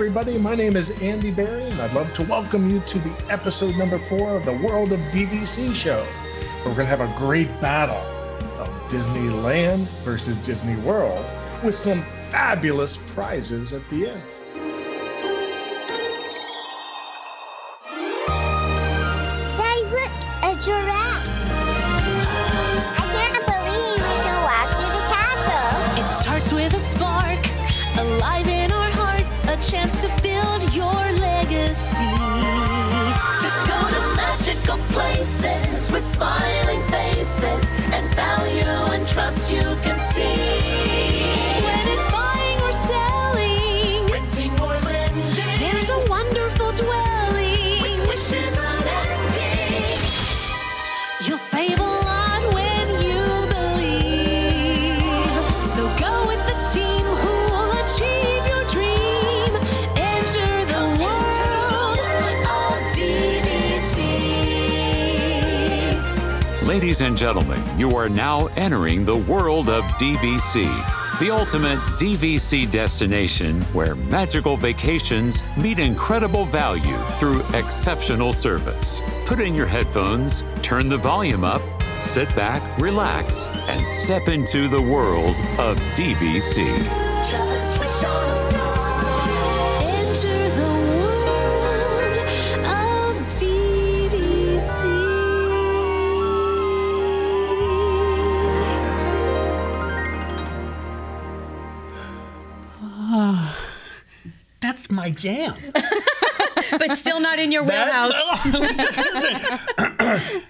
everybody. My name is Andy Barry, and I'd love to welcome you to the episode number four of the World of DVC show. We're going to have a great battle of Disneyland versus Disney World with some fabulous prizes at the end. Daddy, look, a giraffe. I can't believe we can walk through the castle. It starts with a spark, alive chance to build your legacy. To go to magical places with smiling faces Ladies and gentlemen, you are now entering the world of DVC, the ultimate DVC destination where magical vacations meet incredible value through exceptional service. Put in your headphones, turn the volume up, sit back, relax, and step into the world of DVC. My jam. but still not in your wheelhouse.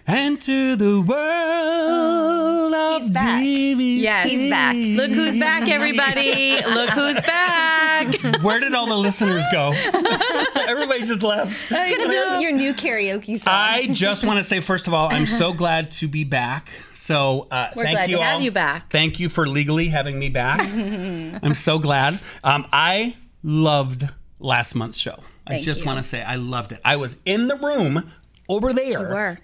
Enter the world of He's back. DVC. Yes. He's back. Look who's back, everybody. Look who's back. Where did all the listeners go? Everybody just left. It's gonna be your new karaoke song. I just want to say, first of all, I'm so glad to be back. So uh, We're thank glad you to have all. you back. Thank you for legally having me back. I'm so glad. Um, I loved last month's show. I just want to say I loved it. I was in the room over there. were.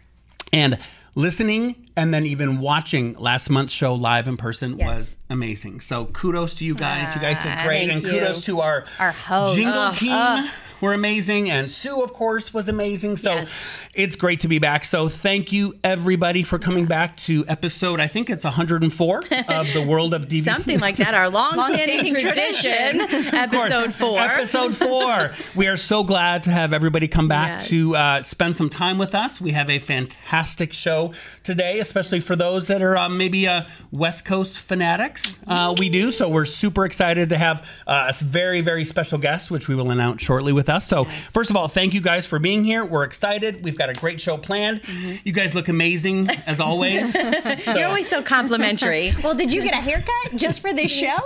And listening and then even watching last month's show live in person Yes. was amazing. So kudos to you guys. you guys did ah, great. thank And you. kudos to our, Our host. jingle Ugh, team. Were amazing, and Sue, of course, was amazing. So Yes. it's great to be back. So thank you, everybody, for coming back to episode. I think it's 104 of the world of DVC. Something like that. Our long-standing, Long-standing tradition. Episode four. Episode four. we are so glad to have everybody come back Yes. to uh, spend some time with us. We have a fantastic show today, especially for those that are um, maybe uh, West Coast fanatics. Uh, we do. So we're super excited to have uh, a very, very special guest, which we will announce shortly with us. So, first of all, thank you guys for being here. We're excited. We've got a great show planned. You guys look amazing, as always. So- You're always so complimentary. well, did you get a haircut just for this show?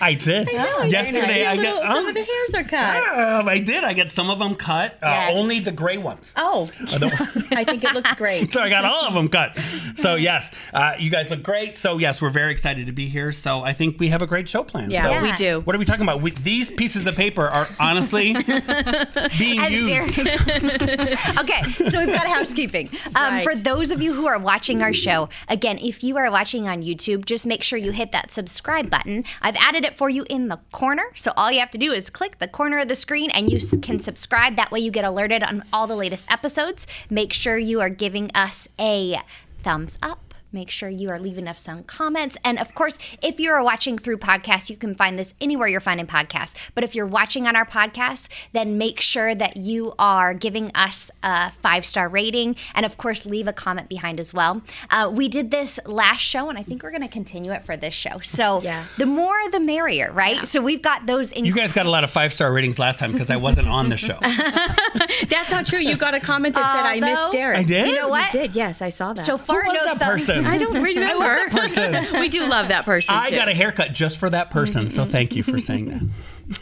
I did. Yesterday, I Little- got. some of the hairs are cut. Um, I did. I got some of them cut. Uh, Yeah. Only the gray ones. Oh, I think it looks great. so I got all of them cut. So yes, uh, you guys look great. So yes, we're very excited to be here. So I think we have a great show planned. Yeah, So Yeah. we do. What are we talking about? We, these pieces of paper are honestly being As used. Derek- okay, so we've got housekeeping. Um, Right. For those of you who are watching our show, again, if you are watching on YouTube, just make sure you hit that subscribe button. I've added it for you in the corner. So all you have to do is click the corner of the screen and you can subscribe. That way you get alerted on all the latest episodes. Make sure you are giving us a thumbs up. Make sure you are leaving us some comments. And of course, if you are watching through podcasts, you can find this anywhere you're finding podcasts. But if you're watching on our podcast, then make sure that you are giving us a five star rating. And of course, leave a comment behind as well. Uh, we did this last show, and I think we're going to continue it for this show. So Yeah. the more, the merrier, right? So we've got those in. You guys got a lot of five star ratings last time because I wasn't on the show. That's not true. You got a comment that said, "I missed Derek." I did. you know what? You did. Yes, I saw that. So far, Who was no that thumbs- person? I don't remember. I love that person. we do love that person. I too. got a haircut just for that person. So thank you for saying that.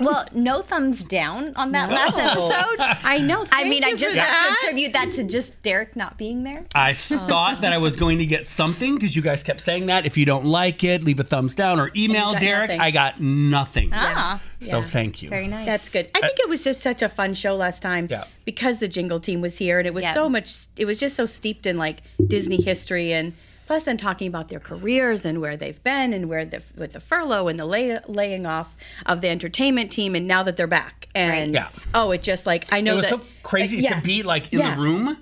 Well, no thumbs down on that last episode. I know. I Thank mean, I just for have to attribute that to just Derek not being there. I s- thought that I was going to get something because you guys kept saying that. If you don't like it, leave a thumbs down or email Derek. nothing. I got nothing. Ah, So Yeah. thank you. very nice. That's good. I think it was just such a fun show last time Yeah. because the Jingle Team was here and it was Yeah. so much. It was just so steeped in like Disney history and plus then talking about their careers and where they've been and where the with the furlough and the lay, laying off of the entertainment team and now that they're back and Yeah. oh it just like I know it was that so crazy yeah. to be like in Yeah. the room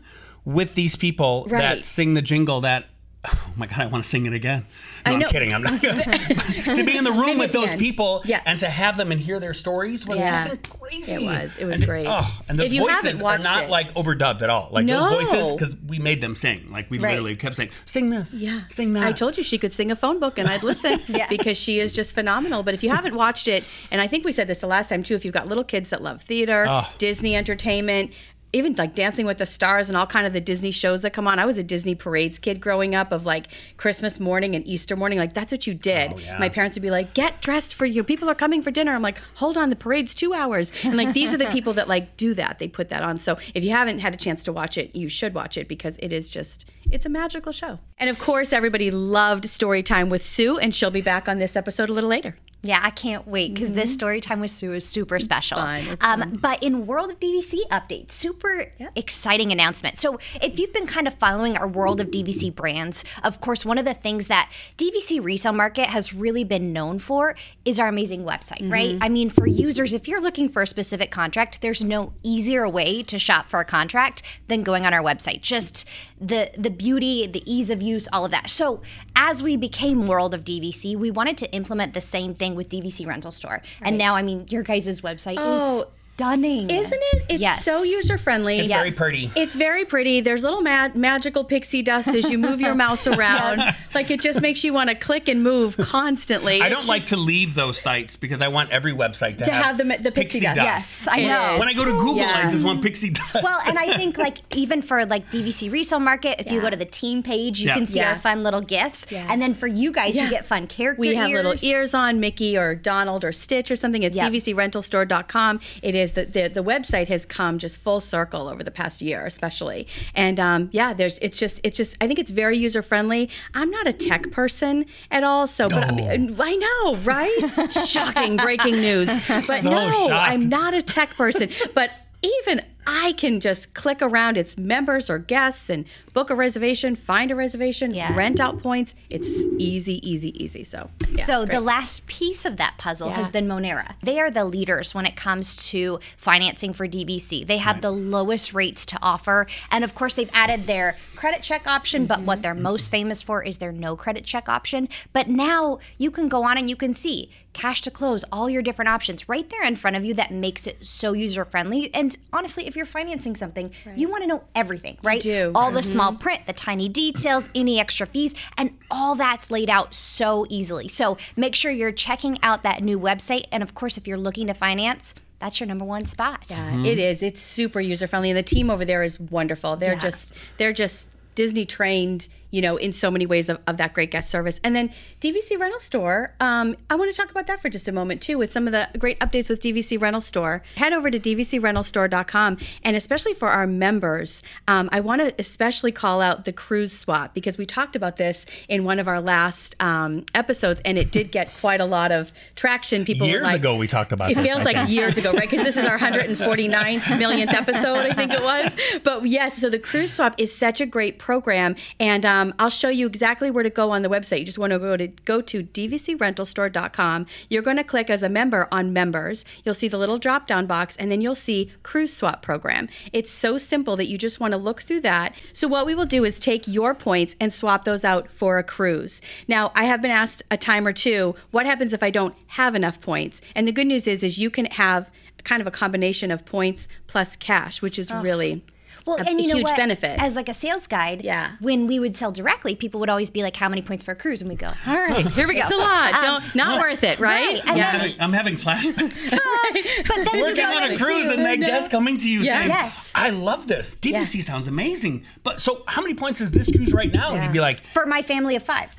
with these people Right. that sing the jingle that oh my god i want to sing it again no, I i'm kidding i'm not to be in the room with those people Yeah. and to have them and hear their stories was Yeah. just crazy It was. It was and, great. oh, and those If you haven't voices are not it- like overdubbed at all like No. those voices because we made them sing like we Right. literally kept saying sing this Yeah, sing that I told you she could sing a phone book and I'd listen Yeah. because she is just phenomenal. But if you haven't watched it, and I think we said this the last time too, if you've got little kids that love theater, Oh. Disney entertainment, even like Dancing with the Stars and all kind of the Disney shows that come on. I was a Disney parades kid growing up of like Christmas morning and Easter morning. Like that's what you did. Oh, yeah. My parents would be like, "Get dressed for you. People are coming for dinner." I'm like, "Hold on, the parade's two hours." And like these are the people that like do that. They put that on. So if you haven't had a chance to watch it, you should watch it because it is just it's a magical show. And of course, everybody loved story time with Sue, and she'll be back on this episode a little later. Yeah, I can't wait because this story time with Sue is super special. fun, it's um, But in World of DVC update, super exciting announcement. So if you've been kind of following our World of DVC brands, of course, one of the things that DVC resale market has really been known for is our amazing website, right? I mean, for users, if you're looking for a specific contract, there's no easier way to shop for a contract than going on our website. Just the the beauty, the ease of use, all of that. So as we became World of DVC, we wanted to implement the same thing with DVC Rental Store. And now, I mean, your guys' website Oh, is stunning, Isn't it? It's Yes. so user friendly. it's very pretty It's very pretty. There's little mag- magical pixie dust as you move your mouse around. Like it just makes you want to click and move constantly. I It's don't like to leave those sites because I want every website to, To have the- the pixie dust. Yes, I It know. When I go to Google, Yeah. I just want pixie dust. well, and I think like even for like DVC resale market, if you go to the team page, you Yeah. can see Yeah. our fun little gifts. Yeah. And then for you guys, Yeah. you get fun character We have ears. little ears on Mickey or Donald or Stitch or something. It's Yep. dvcrentalstore.com. It is the, the the website has come just full circle over the past year, especially. And um, yeah, there's it's just it's just I think it's very user friendly. I'm not a tech person at all, so but I, I know, right? Shocking breaking news. But So no, shocked. I'm not a tech person. But even I can just click around its members or guests and book a reservation, find a reservation, Yeah. rent out points. It's easy, easy, easy. So, yeah, so the last piece of that puzzle has been Monera. They are the leaders when it comes to financing for DVC. They have the lowest rates to offer, and of course they've added their credit check option. But Mm-hmm. what they're most famous for is their no credit check option. But now you can go on and you can see cash to close, all your different options right there in front of you. That makes it so user friendly. And honestly, if you're financing something, you want to know everything, right? do. Mm-hmm. All the small print, the tiny details, any extra fees, and all that's laid out so easily. So make sure you're checking out that new website. And of course, if you're looking to finance, that's your number one spot. Yeah, it is. It's super user friendly, and the team over there is wonderful. They're Yeah. just they're just Disney trained, you know, in so many ways of, of that great guest service. And then DVC Rental Store, um, I want to talk about that for just a moment too, with some of the great updates with DVC Rental Store. Head over to dvcrentalstore.com, and especially for our members, um, I want to especially call out the cruise swap because we talked about this in one of our last um, episodes, and it did get quite a lot of traction. People Years like, ago, we talked about it It feels like years ago, right? Because this is our 149th millionth episode, I think it was. But yes, so the cruise swap is such a great program, and um, I'll show you exactly where to go on the website. You just want to go to go to dvcrentalstore.com. You're going to click as a member on members. You'll see the little drop down box, and then you'll see cruise swap program. It's so simple that you just want to look through that. So what we will do is take your points and swap those out for a cruise. Now, I have been asked a time or two, what happens if I don't have enough points? And the good news is, is you can have kind of a combination of points plus cash, which is really Well, a, and you a know huge what? benefit. As like a sales guide, Yeah. when we would sell directly, people would always be like, "How many points for a cruise?" And we go, "All right, here we go." it's a lot. Um, Don't not worth it, right? right, and yeah. then- I'm having flashbacks. but then you Working go on a like, cruise and that know. guest coming to you Yeah. saying, Yes. I love this. DVC sounds amazing. But so how many points is this cruise right now? And you'd be like, for my family of five.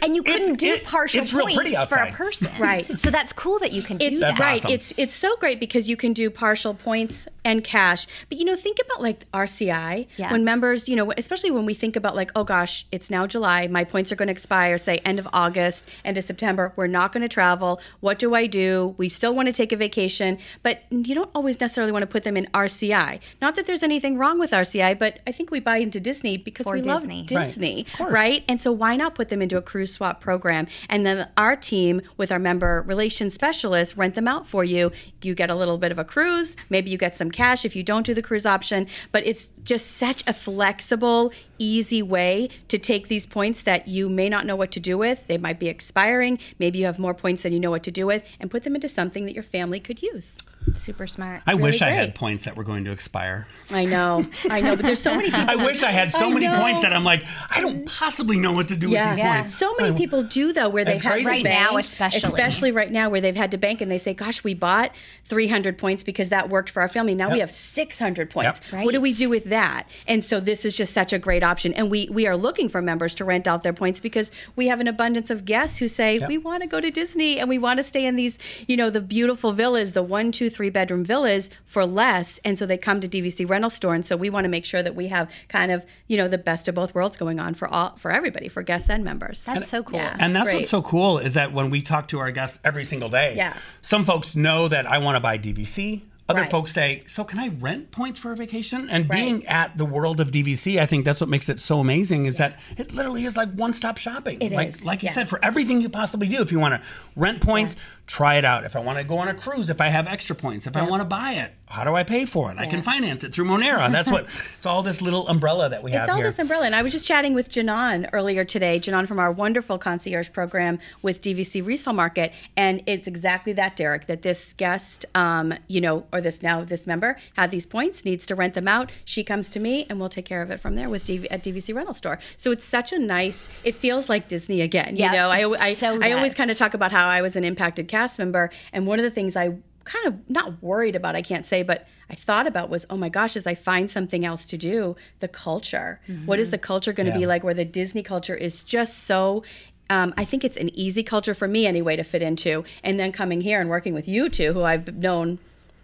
And you couldn't do it- partial points for a person. Right. So that's cool that you can do It's that. right. awesome. It's it's so great because you can do partial points and cash. But you know, think about like RCI Yeah. when members, you know, especially when we think about like, oh gosh, it's now July, my points are going to expire, say end of August, end of September. We're not going to travel. What do I do? We still want to take a vacation, but you don't always necessarily want to put them in RCI. Not that there's anything wrong with RCI, but I think we buy into Disney because For we Disney. love Right. Disney, Of course. right? And so why not put them into a cruise swap program? And then our team with our member relations specialists rent them out for you. You get a little bit of a cruise, maybe you get some cash if you don't do the cruise option, but it's just such a flexible, easy way to take these points that you may not know what to do with. They might be expiring, maybe you have more points than you know what to do with and put them into something that your family could use. Super smart. I wish I had points that were going to expire. I know. I know, but there's so many people I wish I had so I many know. points that I'm like, I don't possibly know what to do Yeah. with these Yeah. points. So many people do though, where they've had crazy. to Right bank, now, especially. especially right now, where they've had to bank, and they say, "Gosh, we bought 300 points because that worked for our family. Now we have 600 points. Yep. What do we do with that?" And so this is just such a great option, and we we are looking for members to rent out their points because we have an abundance of guests who say Yep. we want to go to Disney and we want to stay in these, you know, the beautiful villas, the one, two, three bedroom villas for less, and so they come to DVC rental store, and so we want to make sure that we have kind of, you know, the best of both worlds going on for all for everybody, for guests and members. That's so cool. Yeah. And that's Great. what's so cool is that when we talk to our guests every single day, Yeah. some folks know that I want to buy DVC. Other Right. folks say, "So can I rent points for a vacation?" And Right. being at the world of DVC, I think that's what makes it so amazing. Is that it literally is like one-stop shopping. It like, is, like you yeah. said, for everything you possibly do. If you want to rent points, try it out. If I want to go on a cruise, if I have extra points, if I want to buy it, how do I pay for it? I can finance it through Monera. That's what. it's all this little umbrella that we have It's all here. this umbrella. And I was just chatting with Janan earlier today, Janan from our wonderful concierge program with DVC Resale Market. And it's exactly that, Derek, that this guest, um, you know, or this now this member had these points, needs to rent them out. She comes to me and we'll take care of it from there with DV, at DVC Rental Store. So it's such a nice, it feels like Disney again. Yeah, you know, I, I, so I always kind of talk about how I was an impacted cast member. And one of the things I kind of not worried about, I can't say, but I thought about was, oh my gosh, as I find something else to do, the culture. What is the culture going to be like where the Disney culture is just so. Um, I think it's an easy culture for me anyway to fit into. And then coming here and working with you two, who I've known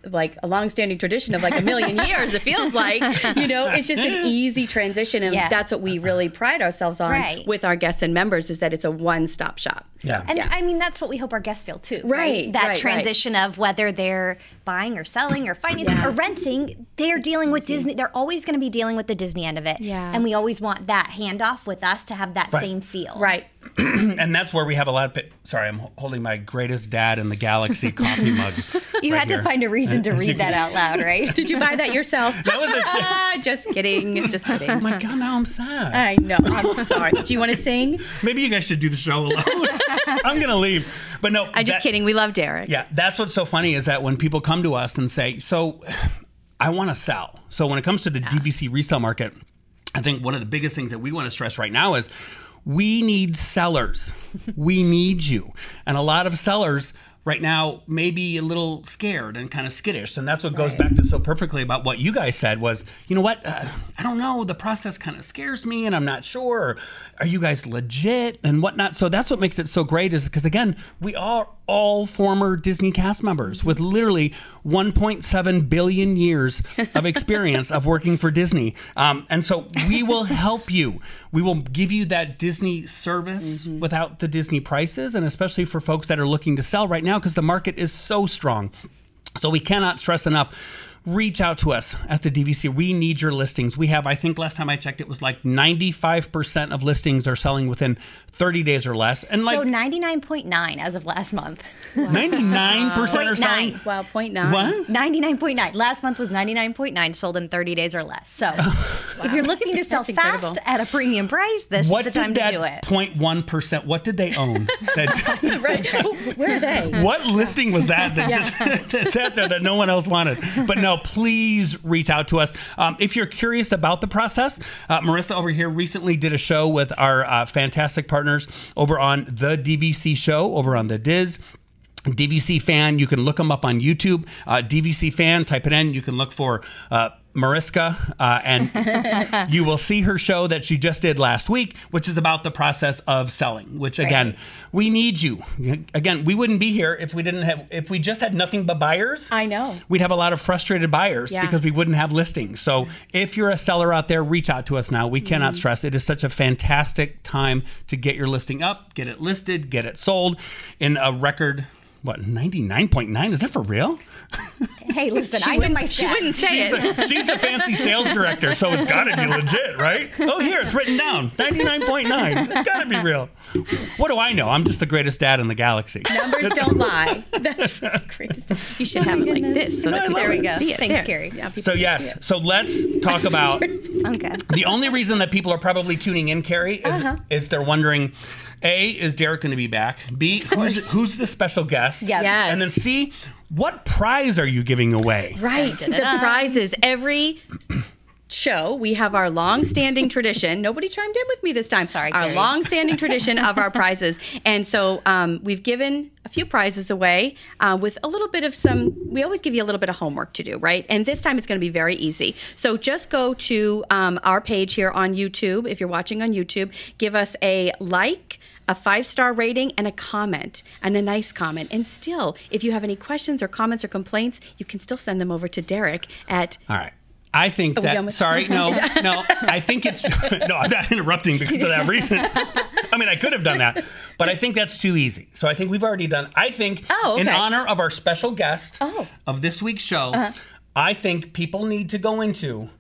like a long-standing tradition of like a million years it feels like you know it's just an easy transition and Yeah. that's what we really pride ourselves on Right. with our guests and members is that it's a one-stop shop So, Yeah. And I mean, that's what we hope our guests feel too. Right, That right, right. transition of whether they're buying or selling or financing or renting, they're dealing with Disney. They're always going to be dealing with the Disney end of it. Yeah. And we always want that handoff with us to have that Right. same feel. right and that's where we have a lot of. pi- Sorry, I'm holding my greatest dad in the galaxy coffee mug. You right had here. to find a reason to read that out loud, right? Did you buy that yourself? That was a- Ah, just kidding. Just kidding. Oh my god, now I'm sad. I know. I'm sorry. Do you want to sing? Maybe you guys should do the show alone. I'm gonna leave. But no, I'm just kidding. We love Derek. Yeah, that's what's so funny is that when people come to us and say, "So, I want to sell." So when it comes to the DVC resale market, I think one of the biggest things that we want to stress right now is we need sellers. we need you, and a lot of sellers right now may be a little scared and kind of skittish, and that's what goes back to so perfectly about what you guys said was, you know what? Uh, I don't know. The process kind of scares me, and I'm not sure. Are you guys legit and whatnot? So that's what makes it so great is because again, we are all former Disney cast members with literally 1.7 billion years of experience of working for Disney. Um, and so we will help you. We will give you that Disney service without the Disney prices, and especially for folks that are looking to sell right now because the market is so strong. So we cannot stress enough. Reach out to us at the DVC. We need your listings. We have, I think last time I checked, it was like 95% of listings are selling within 30 days or less. And like so 99.9 as of last month. 99% are Point selling. nine. Wow, point nine. What? 99.9. Last month was 99.9 sold in 30 days or less. So if you're looking to sell fast at a premium price, this What is the time did to do that it. 0.1%, what did they own? That- right. Where are they? what listing was that that just that's out there that no one else wanted? But no, please reach out to us. Um, if you're curious about the process, uh, Marissa over here recently did a show with our uh, fantastic partners over on the DVC show over on the Diz. DVC fan, you can look them up on YouTube. Uh, DVC fan, type it in. You can look for uh, Marissa, uh, and you will see her show that she just did last week, which is about the process of selling. Which again, we need you. Again, we wouldn't be here if we didn't have if we just had nothing but buyers. I know. We'd have a lot of frustrated buyers Yeah. because we wouldn't have listings. So if you're a seller out there, reach out to us now. We Mm-hmm. cannot stress it is such a fantastic time to get your listing up, get it listed, get it sold in a record. What ninety nine point nine? Is that for real? Hey, listen, I know my She wouldn't say it. She's the fancy sales director, so it's got to be legit, right? Oh, here it's written down, ninety nine point nine. It's got to be real. What do I know? I'm just the greatest dad in the galaxy. Numbers don't lie. That's crazy. You should have it like this so that There we go. see it. Thanks, There. Carrie. Yeah, So yes, so let's talk about Okay. the only reason that people are probably tuning in, Carrie, is, Uh-huh. is they're wondering, A, is Derek going to be back? B, who's, who's the special guest? Yeah. Yes. And then C, what prize are you giving away? Right. The prizes every show we have our long-standing tradition nobody chimed in with me this time Sorry, our Carrie. long-standing tradition of our prizes and so um, we've given a few prizes away uh, with a little bit of some we always give you a little bit of homework to do right and this time it's going to be very easy so just go to um, our page here on youtube if you're watching on youtube give us a like a five star rating and a comment and a nice comment. And still, if you have any questions or comments or complaints, you can still send them over to Derek at All right. I think that. Sorry, no, no. I think it's no. I'm not interrupting because of that reason. I mean, I could have done that, but I think that's too easy. So I think we've already done. I think Oh, in honor of our special guest Oh. Uh-huh. of this week's show, I think people need to go into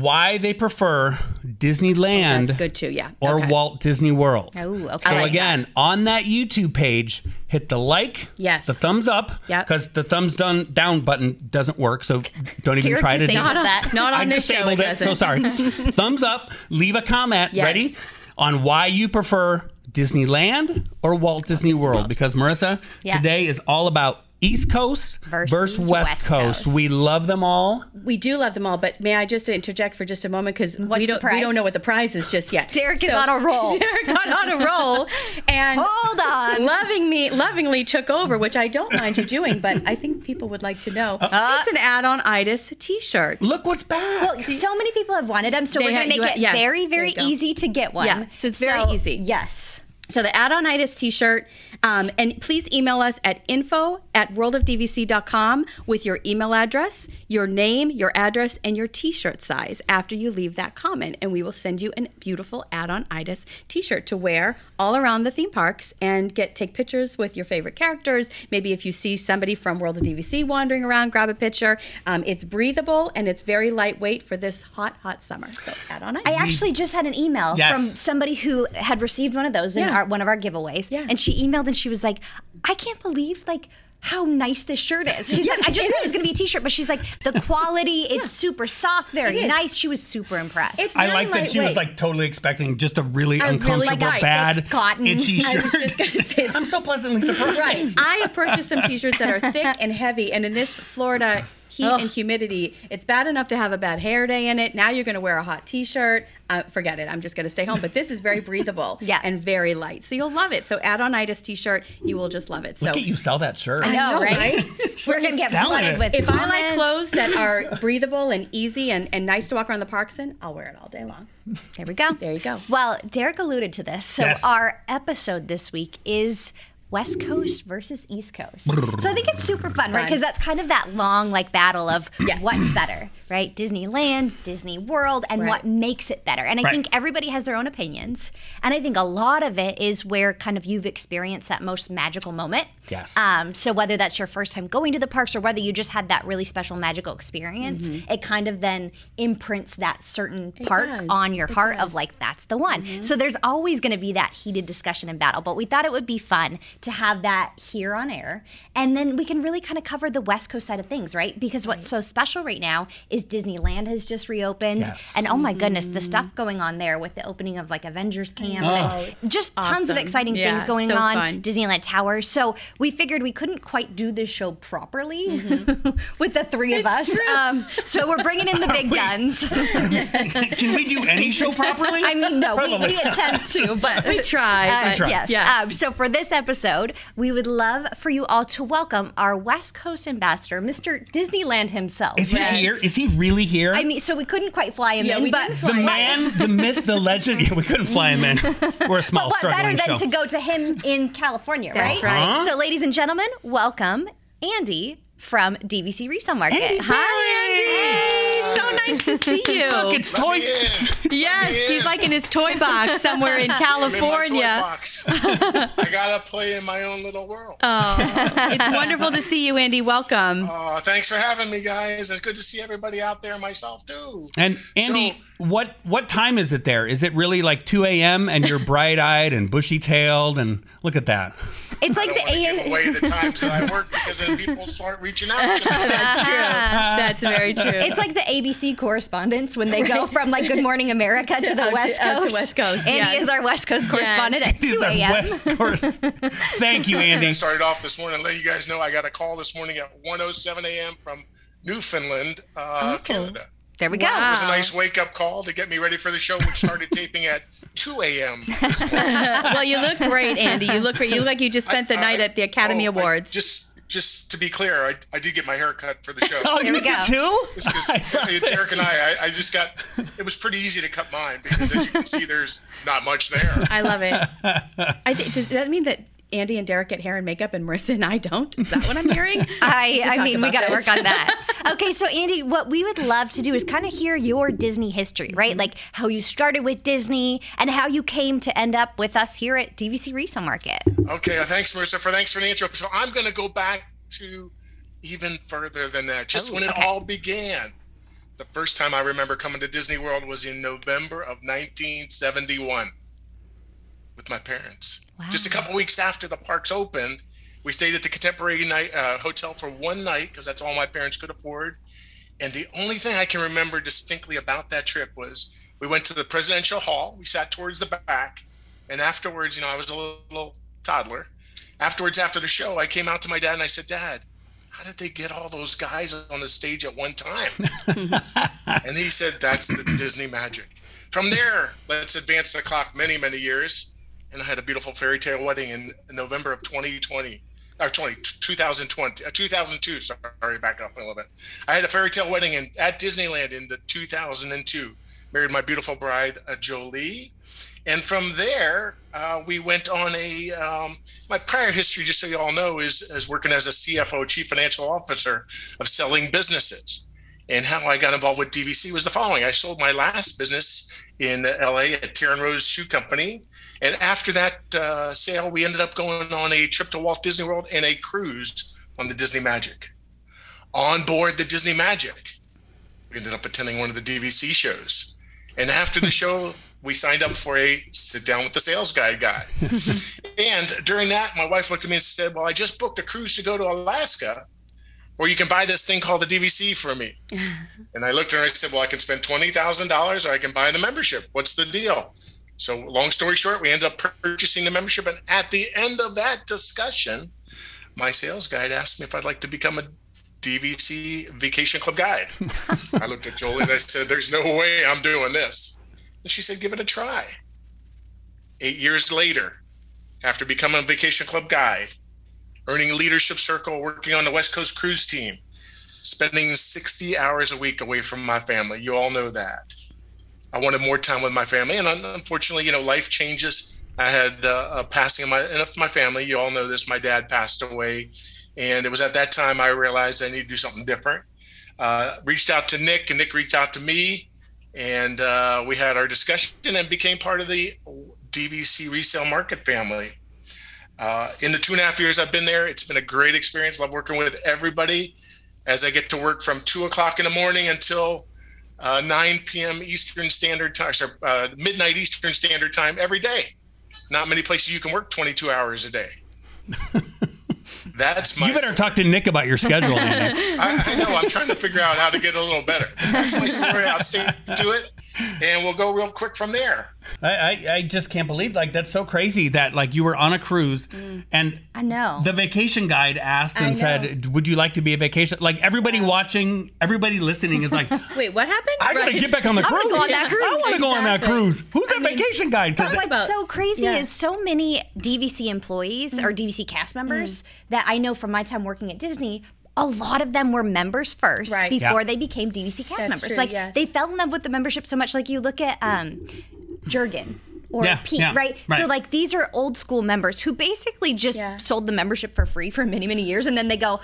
why they prefer Disneyland That's good too. Yeah. or Okay. Walt Disney World. Oh, okay. So like again, on that YouTube page, hit the like, Yes. the thumbs up, Yep. because the thumbs done down button doesn't work. So don't even try to. do that. Not on I this show. disabled It it, so sorry. thumbs up. Leave a comment. Yes. Ready on why you prefer Disneyland or Walt Disney World? Because Marissa, Yeah. today is all about East Coast Versus versus, West, West Coast. Coast. We love them all. We do love them all, but may I just interject for just a moment because we don't we don't know what the prize is just yet. Derek is on a roll. Derek got on a roll, and Hold on. loving me lovingly took over, which I don't mind you doing, but I think people would like to know. Uh, uh, it's an add-on itis T-shirt. Look what's back. Well, so many people have wanted them, so They we're going to you make it yes, very, very easy to get one. Yeah, so it's very easy. Yes. So the add-on itis t-shirt, um, and please email us at info at worldofdvc.com with your email address, your name, your address, and your t-shirt size after you leave that comment. And we will send you a beautiful add-on itis t-shirt to wear all around the theme parks and get take pictures with your favorite characters. Maybe if you see somebody from World of DVC wandering around, grab a picture. Um, it's breathable and it's very lightweight for this hot, hot summer. So add-on itis. I actually just had an email Yes. from somebody who had received one of those in Yeah. our, one of our giveaways, Yeah. and she emailed and she was like, "I can't believe like." How nice this shirt is. She's like, I just it thought it was gonna be a t-shirt, but she's like, the quality, it's super soft, very It is. nice. She was super impressed. It's I like that she was like totally expecting just a really really uncomfortable, light, bad, thick cotton. itchy I shirt. was just gonna say I'm so pleasantly surprised. Right. I have purchased some t-shirts that are thick and heavy, and in this Florida heat Ugh. and humidity, it's bad enough to have a bad hair day in it. Now you're going to wear a hot t-shirt. Uh, forget it. I'm just going to stay home. But this is very breathable Yeah. and very light, so you'll love it. So add on itis t-shirt, you will just love it. So Look at you sell that shirt. I know, know, right? We're gonna get Selling flooded it. with if I like clothes that are breathable and easy and, and nice to walk around the parks in, I'll wear it all day long. There we go. There you go. Well, Derek alluded to this. So Yes. our episode this week is West Coast versus East Coast. so I think it's super fun, right? Because that's kind of that long like battle of Yeah. what's better, right? Disneyland, Disney World, and Right. what makes it better. And I Right. think everybody has their own opinions. And I think a lot of it is where kind of you've experienced that most magical moment. Yes. Um, so whether that's your first time going to the parks or whether you just had that really special magical experience, it kind of then imprints that certain park does. on your It heart does. of like that's the one. So there's always going to be that heated discussion and battle, but we thought it would be fun to have that here on air. And then we can really kind of cover the West Coast side of things, right? Because what's so special right now is Disneyland has just reopened. Yes. And oh my goodness, the stuff going on there with the opening of like Avengers Camp Oh. and just tons of exciting Yeah, things going so on. fun. Disneyland Towers. So we figured we couldn't quite do this show properly with the three of us. Um, so we're bringing in the big guns. Can we do any show properly? I mean, no, we, we attempt to, but We try, Uh, but- yes. Yeah. Um, so for this episode, episode, we would love for you all to welcome our West Coast ambassador, Mr. Disneyland himself. Is he here? Is he really here? I mean, so we couldn't quite fly him Yeah, in, we but didn't the him. man, the myth, the legend. Yeah, we couldn't fly him in. We're a small, what better struggling than show. to go to him in California, That's right? right. Huh? So, ladies and gentlemen, welcome Andy from DVC Resale Market. Andy Hi, Andy. So nice to see you. Look, it's toy. yes, he's like in his toy box somewhere in I'm in my toy California. box. I gotta play in my own little world. Oh, it's wonderful to see you, Andy. Welcome. Uh, thanks for having me, guys. It's good to see everybody out there. Myself too. And Andy, So- what what time is it there? Is it really like 2 a.m. and you're bright eyed and bushy tailed and look at that? It's I like don't the want give A. away the times that I work because then people start reaching out to me. That's very true. It's like the ABC correspondents when they go from like Good Morning America to, the out to- West out to Coast. West Coast, Andy yes. is our West Coast correspondent at He's 2 our a.m. West Coast. Thank you, Andy. I started off this morning. Let you guys know I got a call this morning at 1:07 a.m. from Newfoundland, uh, Canada. There we go. It was a nice wake up call to get me ready for the show, which started taping at 2 a.m. well, you look great, Andy. You look great. You look like you just spent the I- night I- at the Academy oh, I- Awards. just, just to be clear, I, I did get my hair cut for the show. Oh, you did too? It's 'cause, Derek and I, I, I just got. It was pretty easy to cut mine because, as you can see, there's not much there. I love it. I think does that mean that Andy and Derek get hair and makeup and Marissa and I don't? Is that what I'm hearing? I, I mean, we got to this. work on that. okay, so Andy, what we would love to do is kind of hear your Disney history, right? Mm-hmm. Like how you started with Disney and how you came to end up with us here at DVC Resale Market. Okay, uh, thanks, Marissa, for thanks for the intro. So I'm going to go back to even further than that, just Oh, when it all began. The first time I remember coming to Disney World was in November of 1971 with my parents. Just a couple weeks after the parks opened, we stayed at the Contemporary night, uh, Hotel for one night because that's all my parents could afford. And the only thing I can remember distinctly about that trip was we went to the presidential hall. We sat towards the back. And afterwards, you know, I was a little toddler. Afterwards, after the show, I came out to my dad and I said, Dad, how did they get all those guys on the stage at one time? and he said, That's the Disney magic. From there, let's advance the clock many, many years. And I had a beautiful fairy tale wedding in November of 2020 or 20, 2020, uh, 2002. Sorry, back up a little bit. I had a fairy tale wedding in, at Disneyland in the 2002. Married my beautiful bride, uh, Jolie. And from there, uh, we went on a. Um, my prior history, just so you all know, is, is working as a CFO, Chief Financial Officer of selling businesses. And how I got involved with DVC was the following: I sold my last business in LA at Taryn Rose Shoe Company, and after that uh, sale, we ended up going on a trip to Walt Disney World and a cruise on the Disney Magic. On board the Disney Magic, we ended up attending one of the DVC shows, and after the show, we signed up for a sit down with the sales guy guy. and during that, my wife looked at me and said, "Well, I just booked a cruise to go to Alaska." Or you can buy this thing called the DVC for me. And I looked at her and I said, Well, I can spend $20,000 or I can buy the membership. What's the deal? So, long story short, we ended up purchasing the membership. And at the end of that discussion, my sales guide asked me if I'd like to become a DVC Vacation Club guide. I looked at Jolie and I said, There's no way I'm doing this. And she said, Give it a try. Eight years later, after becoming a Vacation Club guide, earning a leadership circle, working on the West Coast cruise team, spending 60 hours a week away from my family. You all know that. I wanted more time with my family, and unfortunately, you know, life changes. I had uh, a passing of my of my family. You all know this. My dad passed away, and it was at that time I realized I need to do something different. Uh, reached out to Nick, and Nick reached out to me, and uh, we had our discussion and became part of the DVC resale market family. Uh, in the two and a half years I've been there, it's been a great experience. Love working with everybody as I get to work from two o'clock in the morning until uh, 9 p.m. Eastern Standard Time, sorry, uh, midnight Eastern Standard Time every day. Not many places you can work 22 hours a day. That's my. You better talk to Nick about your schedule. I, I know. I'm trying to figure out how to get a little better. That's my story. I'll stay to it, and we'll go real quick from there. I, I, I just can't believe like that's so crazy that like you were on a cruise mm. and I know. the vacation guide asked and said, "Would you like to be a vacation?" Like everybody watching, everybody listening is like, Wait, what happened? "I gotta Right. get back on the I cruise. wanna go on that I cruise." want to go on that cruise. Who's I that mean, vacation guide?" 'Cause What's about- so crazy yeah. is so many DVC employees or mm. DVC cast mm. members that I know from my time working at Disney. A lot of them were members first Right. before Yeah. they became DVC cast That's members. true, like yes. they fell in love with the membership so much. Like you look at um, Jurgen or Yeah, Pete, yeah, right? right. So like these are old school members who basically just Yeah. sold the membership for free for many many years, and then they go.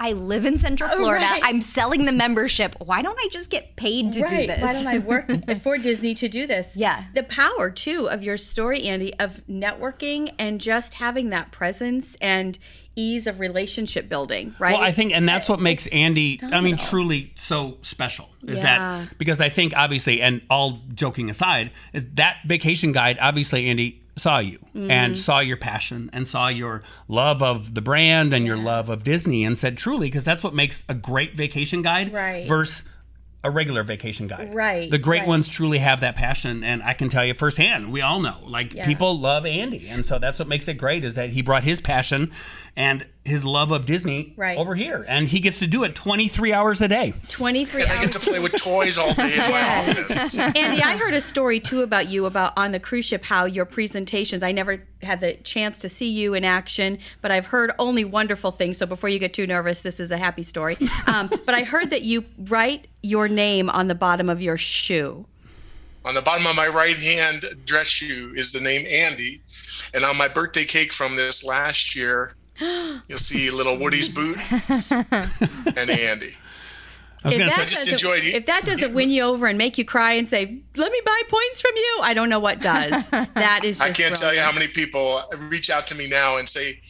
I live in Central oh, Florida. right. I'm selling the membership. Why don't I just get paid to do this? Why don't I work for Disney to do this? Yeah. The power too of your story, Andy, of networking and just having that presence and ease of relationship building, right? Well, I think, and that's what makes It's Andy, I mean, truly so special. Is Yeah. that because I think, obviously, and all joking aside, is that vacation guide, obviously, Andy saw you Mm-hmm. and saw your passion and saw your love of the brand and your love of Disney and said, truly, because that's what makes a great vacation guide Right. versus a regular vacation guide. Right, The great right. ones truly have that passion. And I can tell you firsthand, we all know, like, Yeah. people love Andy. And so that's what makes it great is that he brought his passion and his love of Disney Right. over here. And he gets to do it 23 hours a day. 23 And I get to play with toys all day in my Yes. office. Andy, I heard a story too about you about on the cruise ship how your presentations. I never had the chance to see you in action, but I've heard only wonderful things. So before you get too nervous, this is a happy story. Um, but I heard that you write your name on the bottom of your shoe. On the bottom of my right hand dress shoe is the name Andy. And on my birthday cake from this last year, you'll see little Woody's boot and Andy. I was If that, say, just doesn't, enjoyed if that doesn't win you over and make you cry and say, "Let me buy points from you," I don't know what does. That is. Just I can't tell you how many people reach out to me now and say,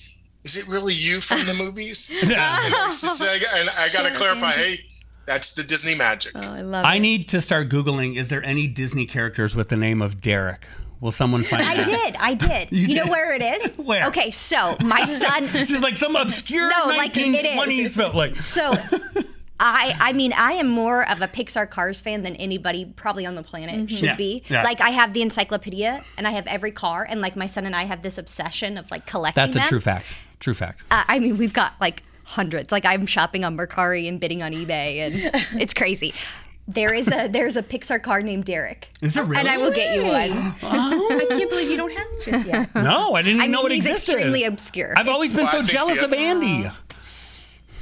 "Is it really you from the movies?" and it's just like- and I got to clarify, hey, that's the Disney magic. Oh, I love I it. need to start Googling is there any Disney characters with the name of Derek? Will someone find it? I that? did. I did. You, know did? where it is? Where? Okay, so my son. She's like some obscure No, like, it is. 1920s film. Like, So I I mean I am more of a Pixar Cars fan than anybody probably on the planet should Yeah, be. yeah. Like I have the encyclopedia and I have every car and like my son and I have this obsession of like collecting that's a them. true fact. True fact. Uh, I mean we've got like hundreds. Like I'm shopping on Mercari and bidding on eBay and it's crazy. There is a there's a Pixar car named Derek. Is there really? And I will get you one. Oh, I can't believe you don't have it just yet. no, I didn't I even know mean it he's existed. extremely obscure. I've always been Well, I so think jealous the of other- Andy. Uh,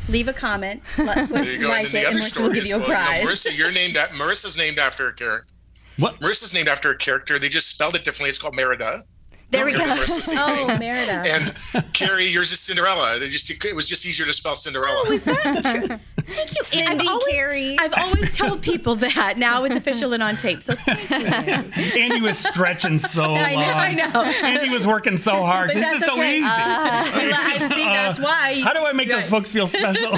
Leave a comment. Let, There you go. like and then it, the and other Marissa story will give is, you a well, you know, prize. Marissa, you're named at Marissa's named after a character. What? Marissa's named after a character. They just spelled it differently. It's called Merida. There we go. Marissa, Oh. Merida. And Carrie, yours is Cinderella. It just it was just easier to spell Cinderella. Oh, is that true? Thank you. Cindy I've always, Carrie. I've always told people that. Now it's official and on tape. So thank you. Andy. Andy was stretching so I know, long. I know. Andy was working so hard. But this is so okay. easy. Ah, I I see. Uh, that's why. How do I make those Right. folks feel special?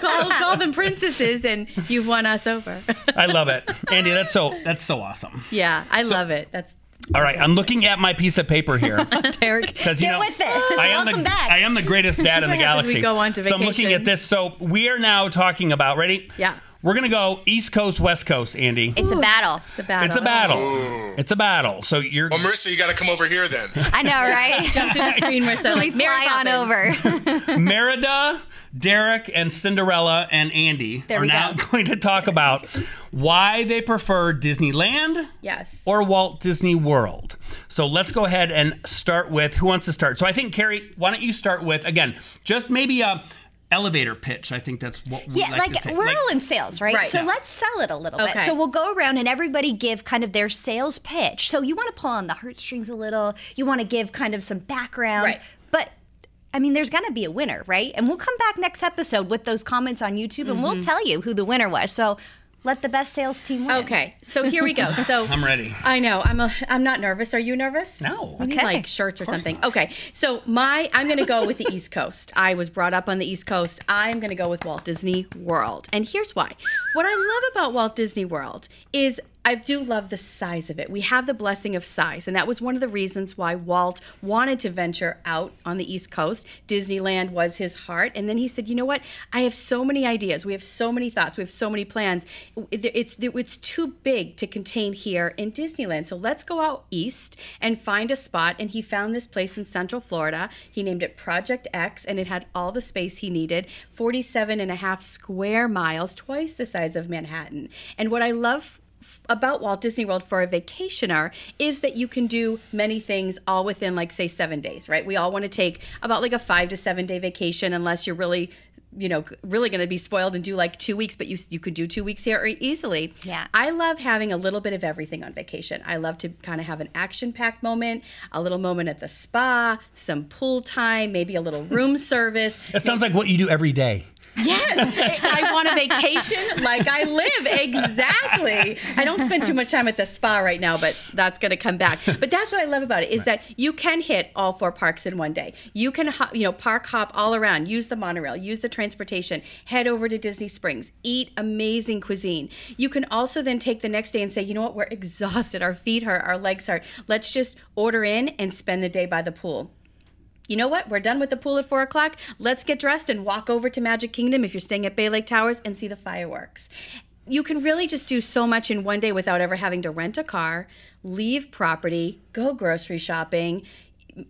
call, call them princesses, and you've won us over. I love it, Andy. That's so that's so awesome. yeah, I love it. That's All right, I'm looking at my piece of paper here. Derek, Because you know, with it. I am Welcome the back. I am the greatest dad in the What happens galaxy. we go on to So I'm looking at this. So we are now talking about ready. Yeah. We're gonna go East Coast, West Coast, Andy. it's a battle. it's a battle. It's a battle. It's a battle. So you're Well, Marissa, you got to come over here then. I know, right? Jump to the screen, Marissa. Let me like Mary fly on over. Merida, Derek, and Cinderella and Andy There are we now go. going to talk about why they prefer Disneyland Yes. or Walt Disney World. So let's go ahead and start with who wants to start. So I think Carrie, why don't you start with again, just maybe a elevator pitch. I think that's what we Yeah, like, like, to say. we're Like, all in sales, right? Right. So Yeah. let's sell it a little bit. So we'll go around and everybody give kind of their sales pitch. So you want to pull on the heartstrings a little. You want to give kind of some background. Right. But I mean, there's going to be a winner, right? And we'll come back next episode with those comments on YouTube and Mm-hmm. we'll tell you who the winner was. So let the best sales team win. Okay, so here we go. So I'm ready. I know. I'm a. I'm not nervous. Are you nervous? No. We need Okay. like shirts or something. Okay. So my. I'm going to go with the East Coast. I was brought up on the East Coast. I'm going to go with Walt Disney World, and here's why. What I love about Walt Disney World is. I do love the size of it. We have the blessing of size, and that was one of the reasons why Walt wanted to venture out on the East Coast. Disneyland was his heart, and then he said, "You know what? I have so many ideas. We have so many thoughts. We have so many plans. It's it's too big to contain here in Disneyland. So let's go out east and find a spot." And he found this place in Central Florida. He named it Project X, and it had all the space he needed 47 and a half square miles, twice the size of Manhattan. And what I love about Walt Disney World for a vacationer is that you can do many things all within like say 7 days, right? We all want to take about like a 5 to 7 day vacation unless you're really you know really going to be spoiled and do like 2 weeks but you you could do 2 weeks here easily. Yeah. I love having a little bit of everything on vacation. I love to kind of have an action packed moment, a little moment at the spa, some pool time, maybe a little room service. That sounds like what you do every day. Yes, I want a vacation like I live. Exactly. I don't spend too much time at the spa right now, but that's going to come back. But that's what I love about it is that you can hit all four parks in one day. You can, hop, you know, park hop all around. Use the monorail. Use the transportation. Head over to Disney Springs. Eat amazing cuisine. You can also then take the next day and say, you know what, we're exhausted. Our feet hurt. Our legs hurt. Let's just order in and spend the day by the pool you know what? We're done with the pool at four o'clock. Let's get dressed and walk over to Magic Kingdom if you're staying at Bay Lake Towers and see the fireworks. You can really just do so much in one day without ever having to rent a car, leave property, go grocery shopping.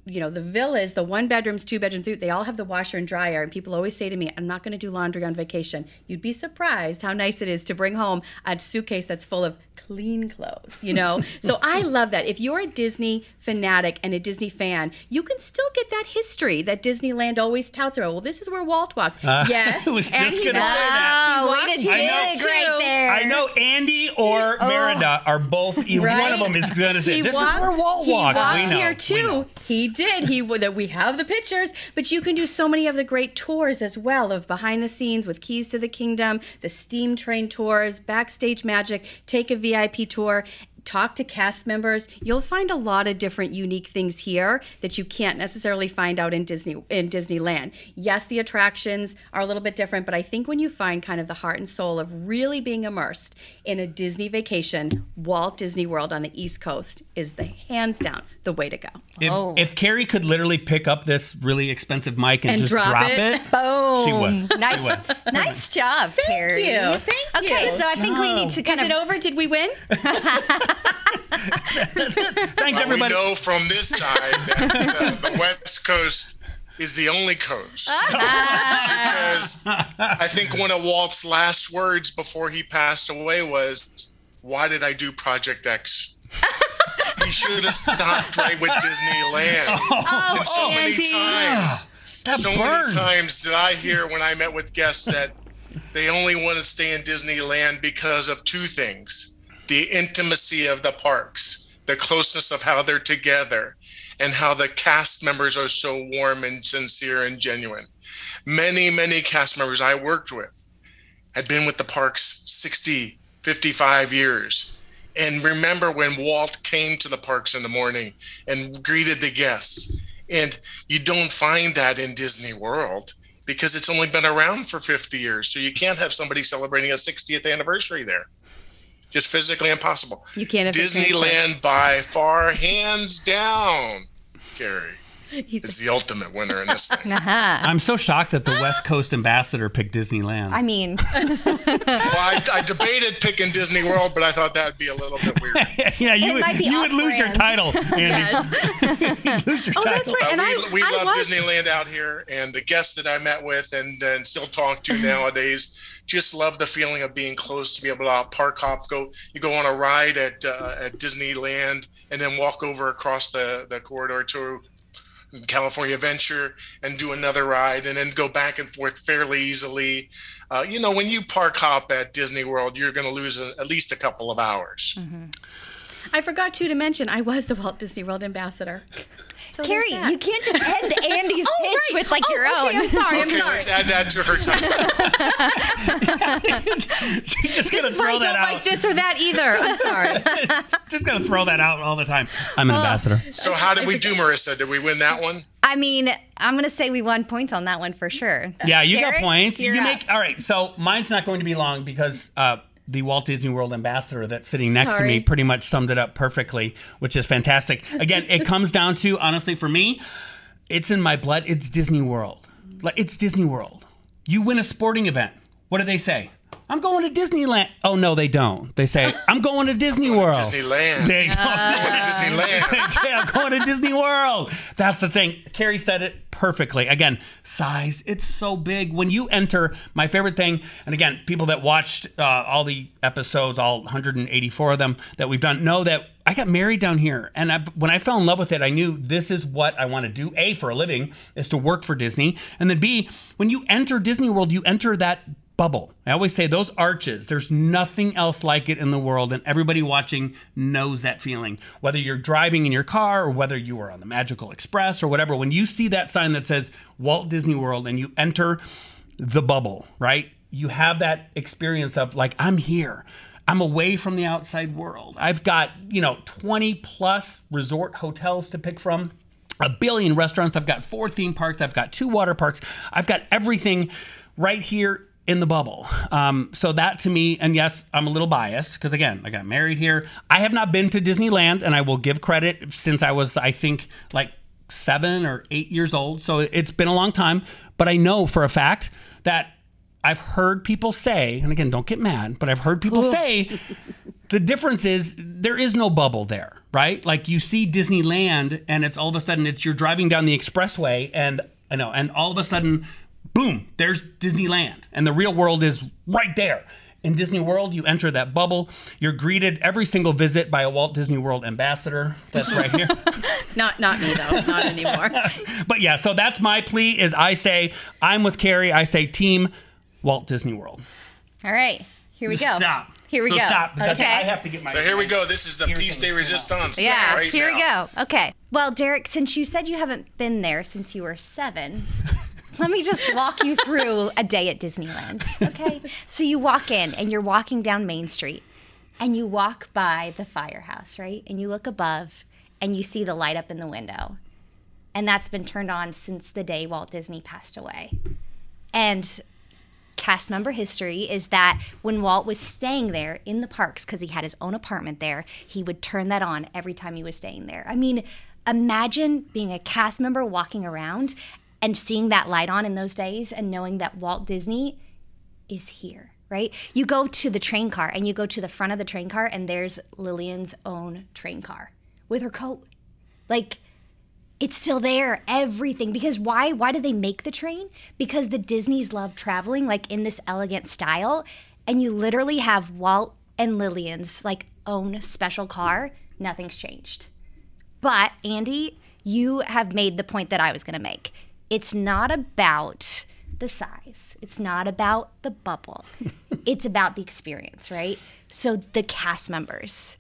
You know, the villas, the one bedrooms, two bedrooms, they all have the washer and dryer. And people always say to me, I'm not going to do laundry on vacation. You'd be surprised how nice it is to bring home a suitcase that's full of clean clothes, you know? so I love that. If you're a Disney fanatic and a Disney fan, you can still get that history that Disneyland always touts about. Well, this is where Walt walked. Uh, yes. I was just gonna say walked- that. he Oh, walked way to dig right there. I know Andy or Marissa are both. One of them is going to say, He "This walked, is where Walt he walked." walked we know. here we too. He did. He that we have the pictures, but you can do so many of the great tours as well of behind the scenes with Keys to the Kingdom, the steam train tours, backstage magic. Take a VIP tour. Talk to cast members. You'll find a lot of different unique things here that you can't necessarily find out in Disney in Disneyland. Yes, the attractions are a little bit different, but I think when you find kind of the heart and soul of really being immersed in a Disney vacation, Walt Disney World on the East Coast is the hands down the way to go. If, Oh. if Carrie could literally pick up this really expensive mic and, And just drop drop, it. it, Boom. she would. Nice, She would. nice job, Carrie. you. Thank Okay, you. so I think we need to kind Is of it over? Did we win? Thanks, But everybody. We know from this side that the, the West Coast is the only coast. Ah. because I think one of Walt's last words before he passed away was, Why did I do Project X? he should have stopped right with Disneyland. Oh, and so many oh, times, ah, That so burned. many times did I hear when I met with guests that they only want to stay in Disneyland because of two things the intimacy of the parks, the closeness of how they're together, and how the cast members are so warm and sincere and genuine. Many, many cast members I worked with had been with the parks 60, 55 years. And remember when Walt came to the parks in the morning and greeted the guests. And you don't find that in Disney World because it's only been around for 50 years. So you can't have somebody celebrating a 60th anniversary there. Just physically impossible. You can't Disneyland by far, hands down, Carrie, He's is the ultimate winner in this thing. I'm so shocked that the West Coast ambassador picked Disneyland. I mean, Well, I, I debated picking Disney World, but I thought that would be a little bit weird. yeah, you It would, you would lose your title, Andy. yes. lose your Oh, title. that's right. Uh, And we I, we I love was, Disneyland out here, and the guests that I met with and, and still talk to nowadays just love the feeling of being close to be able to park hop, go you go on a ride at uh, at Disneyland, and then walk over across the the corridor to California Adventure and do another ride, and then go back and forth fairly easily. Uh, you know, when you park hop at Disney World, you're going to lose a, at least a couple of hours. I forgot too to mention I was the Walt Disney World ambassador. So Carrie, you can't just end Andy's Oh, pitch right. with like Oh, your okay, own. I'm sorry. I'm Okay, sorry. let's add that to her title. She's just gonna This is why I throw don't that out. like this or that either. I'm sorry. Just gonna throw that out all the time. I'm an ambassador. So how did we do, Marissa? Did we win that one? I mean, I'm gonna say we won points on that one for sure. Yeah, you got points. you're You up. make all right. So mine's not going to be long because uh, the Walt Disney World ambassador that's sitting next to me pretty much summed it up perfectly, which is fantastic. Again, it comes down to honestly for me, it's in my blood. It's Disney World. Like it's Disney World. You win a sporting event. What do they say? I'm going to Disneyland. Oh no, they don't. They say I'm going to Disney World. Disneyland. They don't. Disneyland. yeah, I'm going to Disney World. That's the thing. Carrie said it perfectly. Again, size, it's so big. When you enter, my favorite thing, and again, people that watched uh, all the episodes, all 184 of them that we've done, know that I got married down here. And I, when I fell in love with it, I knew this is what I want to do. A, for a living, is to work for Disney. And then B, when you enter Disney World, you enter that bubble. I always say those arches, there's nothing else like it in the world, and everybody watching knows that feeling. Whether you're driving in your car or whether you are on the Magical Express or whatever, when you see that sign that says Walt Disney World and you enter the bubble, right? You have that experience of like, I'm here. I'm away from the outside world. I've got, you know, 20 plus resort hotels to pick from a billion restaurants. I've got four theme parks. I've got two water parks. I've got everything right here in the bubble. Um, so that to me, and yes, I'm a little biased because again, I got married here. I have not been to Disneyland, and I will give credit since I was, I think, like seven or eight years old. So it's been a long time. But I know for a fact that I've heard people say, and again, don't get mad, but I've heard people say the difference is there is no bubble there, right? Like you see Disneyland and it's all of a sudden it's you're driving down the expressway and I know, and all of a sudden, boom, there's Disneyland. And the real world is right there. In Disney World, you enter that bubble. You're greeted every single visit by a Walt Disney World ambassador. That's right here. Not not me though. Not anymore. but yeah, so that's my plea is I say I'm with Carrie. I say team Walt Disney World. All right, here we go. Stop. Here we So go. Stop. because Okay. I have to get my. So here we go. This is the Here piece de resistance. Yeah, right here now. we go. Okay. Well, Derek, since you said you haven't been there since you were seven, let me just walk you through a day at Disneyland. Okay. so you walk in and you're walking down Main Street and you walk by the firehouse, right? And you look above and you see the light up in the window. And that's been turned on since the day Walt Disney passed away. And cast member history is that when Walt was staying there in the parks, because he had his own apartment there, he would turn that on every time he was staying there. I mean, imagine being a cast member walking around and seeing that light on in those days and knowing that Walt Disney is here, right? You go to the train car and you go to the front of the train car and there's Lillian's own train car with her coat. Like, it's still there everything. Because why why did they make the train? Because the disneys love traveling like in this elegant style and you literally have walt and lillian's like own special car. Nothing's changed. But andy you have made the point that i was going to make it's not about the size it's not about the bubble it's about the experience right so the cast members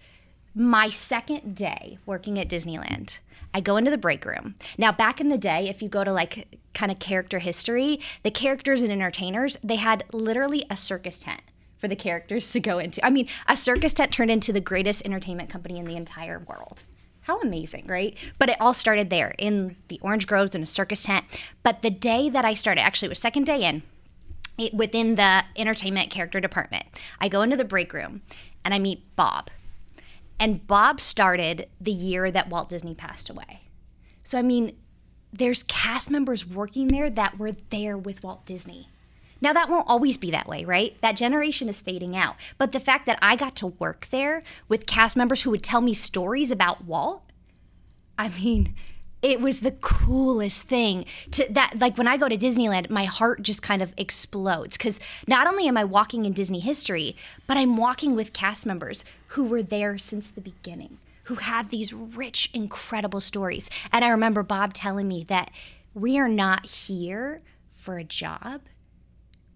my second day working at Disneyland, I go into the break room. Now, back in the day, if you go to like kind of character history, the characters and entertainers, they had literally a circus tent for the characters to go into. I mean, a circus tent turned into the greatest entertainment company in the entire world. How amazing, right? But it all started there in the orange groves in a circus tent. But the day that I started, actually, it was second day in, it, within the entertainment character department, I go into the break room and I meet Bob. And Bob started the year that Walt Disney passed away. So, I mean, there's cast members working there that were there with Walt Disney. Now, that won't always be that way, right? That generation is fading out. But the fact that I got to work there with cast members who would tell me stories about Walt, I mean, it was the coolest thing to that like when I go to Disneyland, my heart just kind of explodes cuz not only am I walking in Disney history, but I'm walking with cast members who were there since the beginning, who have these rich incredible stories. And I remember Bob telling me that we are not here for a job.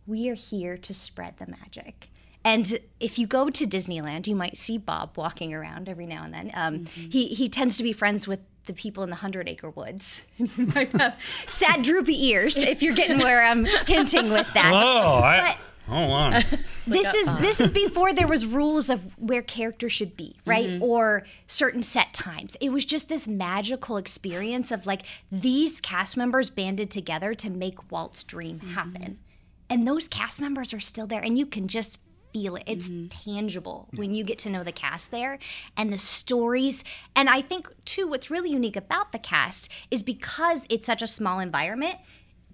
We are here to spread the magic. And if you go to Disneyland, you might see Bob walking around every now and then. Um, mm-hmm. He he tends to be friends with the people in the Hundred Acre Woods. You might have sad, droopy ears if you're getting where I'm hinting with that. Oh, I, But- hold on. this is this is before there was rules of where characters should be mm-hmm. right or certain set times it was just this magical experience of like these cast members banded together to make walt's dream mm-hmm. happen and those cast members are still there and you can just feel it. It's mm-hmm. tangible when you get to know the cast there and the stories. And I think too, what's really unique about the cast is because it's such a small environment.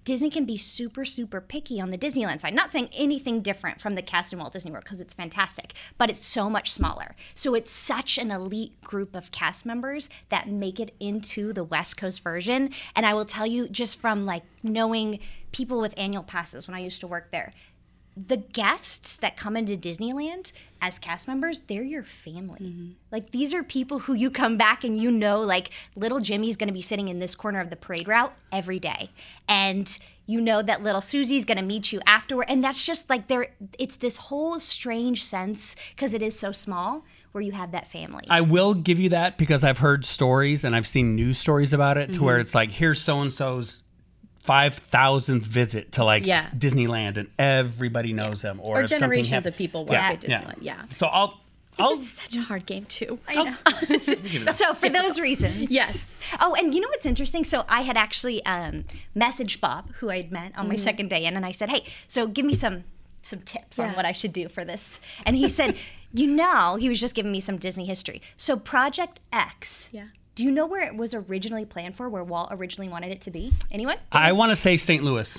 Disney can be super, super picky on the Disneyland side. Not saying anything different from the cast in Walt Disney World because it's fantastic, but it's so much smaller. So it's such an elite group of cast members that make it into the West Coast version. And I will tell you, just from like knowing people with annual passes when I used to work there, the guests that come into Disneyland as cast members, they're your family. Like these are people who you come back and you know, like little Jimmy's going to be sitting in this corner of the parade route every day, and you know that little Susie's going to meet you afterward, and that's just like there. It's this whole strange sense because it is so small where you have that family. I will give you that because I've heard stories and I've seen news stories about it to where Mm-hmm. it's like here's so and so's five thousandth visit to like Yeah. Disneyland and everybody knows them or, Or if generations hap- of people work yeah, at Disneyland. Yeah. So I'll I'll This is such a hard game too. I know. so for those reasons, Yes. Oh, and you know what's interesting? So I had actually um, messaged Bob, who I'd met on my Mm-hmm. second day in, and I said, "Hey, so give me some some tips on what I should do for this." And he said, "You know," he was just giving me some Disney history. So Project X. Yeah. Do you know where it was originally planned for? Where Walt originally wanted it to be? Anyone? I want to say St. Louis.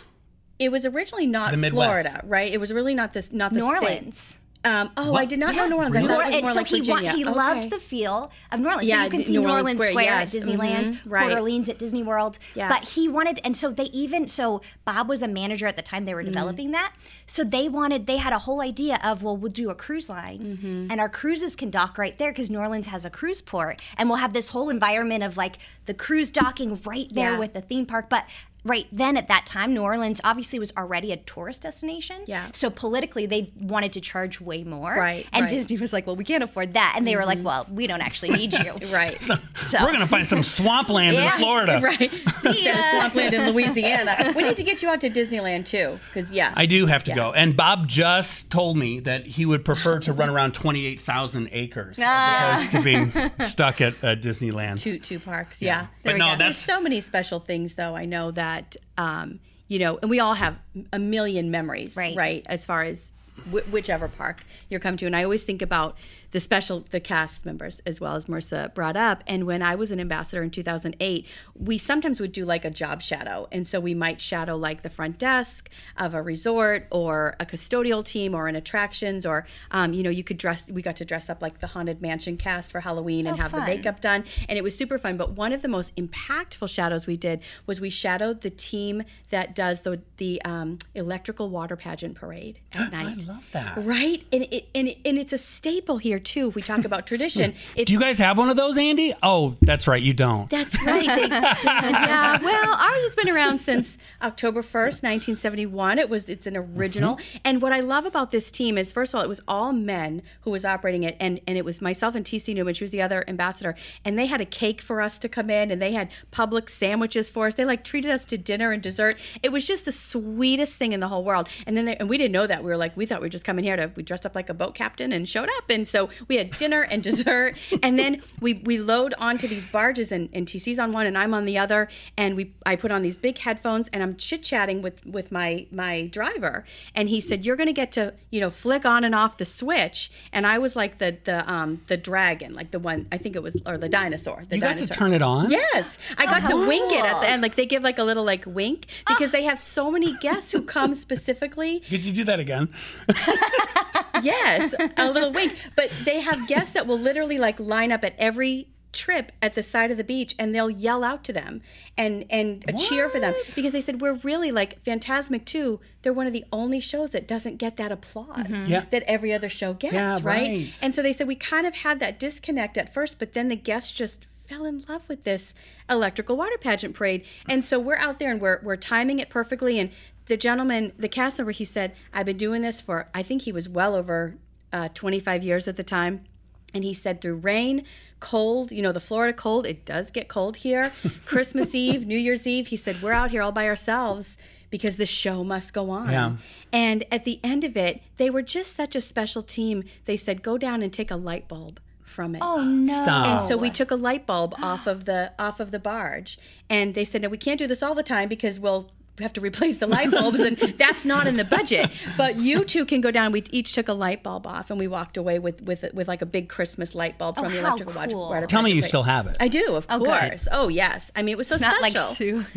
It was originally not The Midwest. Florida, right? It was really not this, not the New state. Orleans. Um, oh, I did not Yeah, know New Orleans. really? I thought it was more so like he Virginia. wa- he Okay. loved the feel of New Orleans. Yeah, so you can see New New Orleans Orleans Square, Square, yes. at Disneyland, Mhm, right. Port Orleans at Disney World. Yeah. But he wanted, and so they even so Bob was a manager at the time they were Mm-hmm. developing that. So they wanted, they had a whole idea of well, we'll do a cruise line, Mm-hmm. and our cruises can dock right there because New Orleans has a cruise port, and we'll have this whole environment of like the cruise docking right there Yeah. with the theme park, but. Right then, at that time, New Orleans obviously was already a tourist destination. Yeah. So politically, they wanted to charge way more. Right, And right. Disney was like, "Well, we can't afford that," and they were like, "Well, we don't actually need you." Right. So We're gonna find some swampland Yeah. in Florida. Right. Instead of swampland in Louisiana. We need to get you out to Disneyland too. Because, yeah. I do have to go. And Bob just told me that he would prefer to run around 28,000 acres Ah. as opposed to being stuck at uh, Disneyland. two two parks. Yeah. But we no, go. There's that's so many special things though. I know that um, you know, and we all have a million memories, Right. right? As far as wh- whichever park you're come to, and I always think about the special the cast members as well as Marissa brought up. And when I was an ambassador in 2008, we sometimes would do like a job shadow, and so we might shadow like the front desk of a resort or a custodial team or an attractions, or um, you know, you could dress. We got to dress up like the haunted mansion cast for Halloween and Oh, have the makeup done and it was super fun but one of the most impactful shadows we did was we shadowed the team that does the the um, electrical water pageant parade at night I love that. right and it, and it, and it's a staple here too if we talk about tradition hmm. it's Do you guys have one of those, Andy? Oh, that's right, you don't. that's right. Yeah. Well, ours has been around since October 1st, 1971. It was it's an original. Mm-hmm. And what I love about this team is first of all, it was all men who was operating it and and it was myself and TC Newman, she was the other ambassador, and they had a cake for us to come in and they had Publix sandwiches for us. They like treated us to dinner and dessert. It was just the sweetest thing in the whole world. And then they, and we didn't know that. We were like we thought we were just coming here to we dressed up like a boat captain and showed up. And so we had dinner and dessert and then we we load onto these barges and, and TC's on one and I'm on the other and we I put on these big headphones and I'm chit chatting with with my my driver and he said you're gonna get to you know flick on and off the switch and I was like the the um the dragon like the one I think it was or the dinosaur the You got to turn it on? Yes, I got to wink it at the end. Like they give like a little like wink because they have so many guests who come specifically Did you do that again? yes, a little wink. But they have guests that will literally like line up at every trip at the side of the beach and they'll yell out to them and and cheer for them because they said we're really like Fantasmic 2 they're one of the only shows that doesn't get that applause mm-hmm. Yeah. that every other show gets Yeah, right? right. and so they said we kind of had that disconnect at first but then the guests just fell in love with this electrical water pageant parade and so we're out there and we're we're timing it perfectly and the gentleman the cast member he said I've been doing this for I think he was well over uh, 25 years at the time and he said through rain, cold, you know, the Florida cold, it does get cold here. Christmas Eve, New Year's Eve, he said, we're out here all by ourselves because the show must go on. Yeah. And at the end of it, they were just such a special team. They said, go down and take a light bulb from it. Oh no! Stop. And so we took a light bulb off of the off of the barge, and they said, "No, we can't do this all the time because we'll have to replace the light bulbs, and that's not in the budget. But you two can go down. We each took a light bulb off, and we walked away with with with like a big Christmas light bulb from Oh, the electrical water. cool. water Tell me you still have it. I do, of Oh, good. course. Oh yes. I mean, it was so special. Not like. Sue.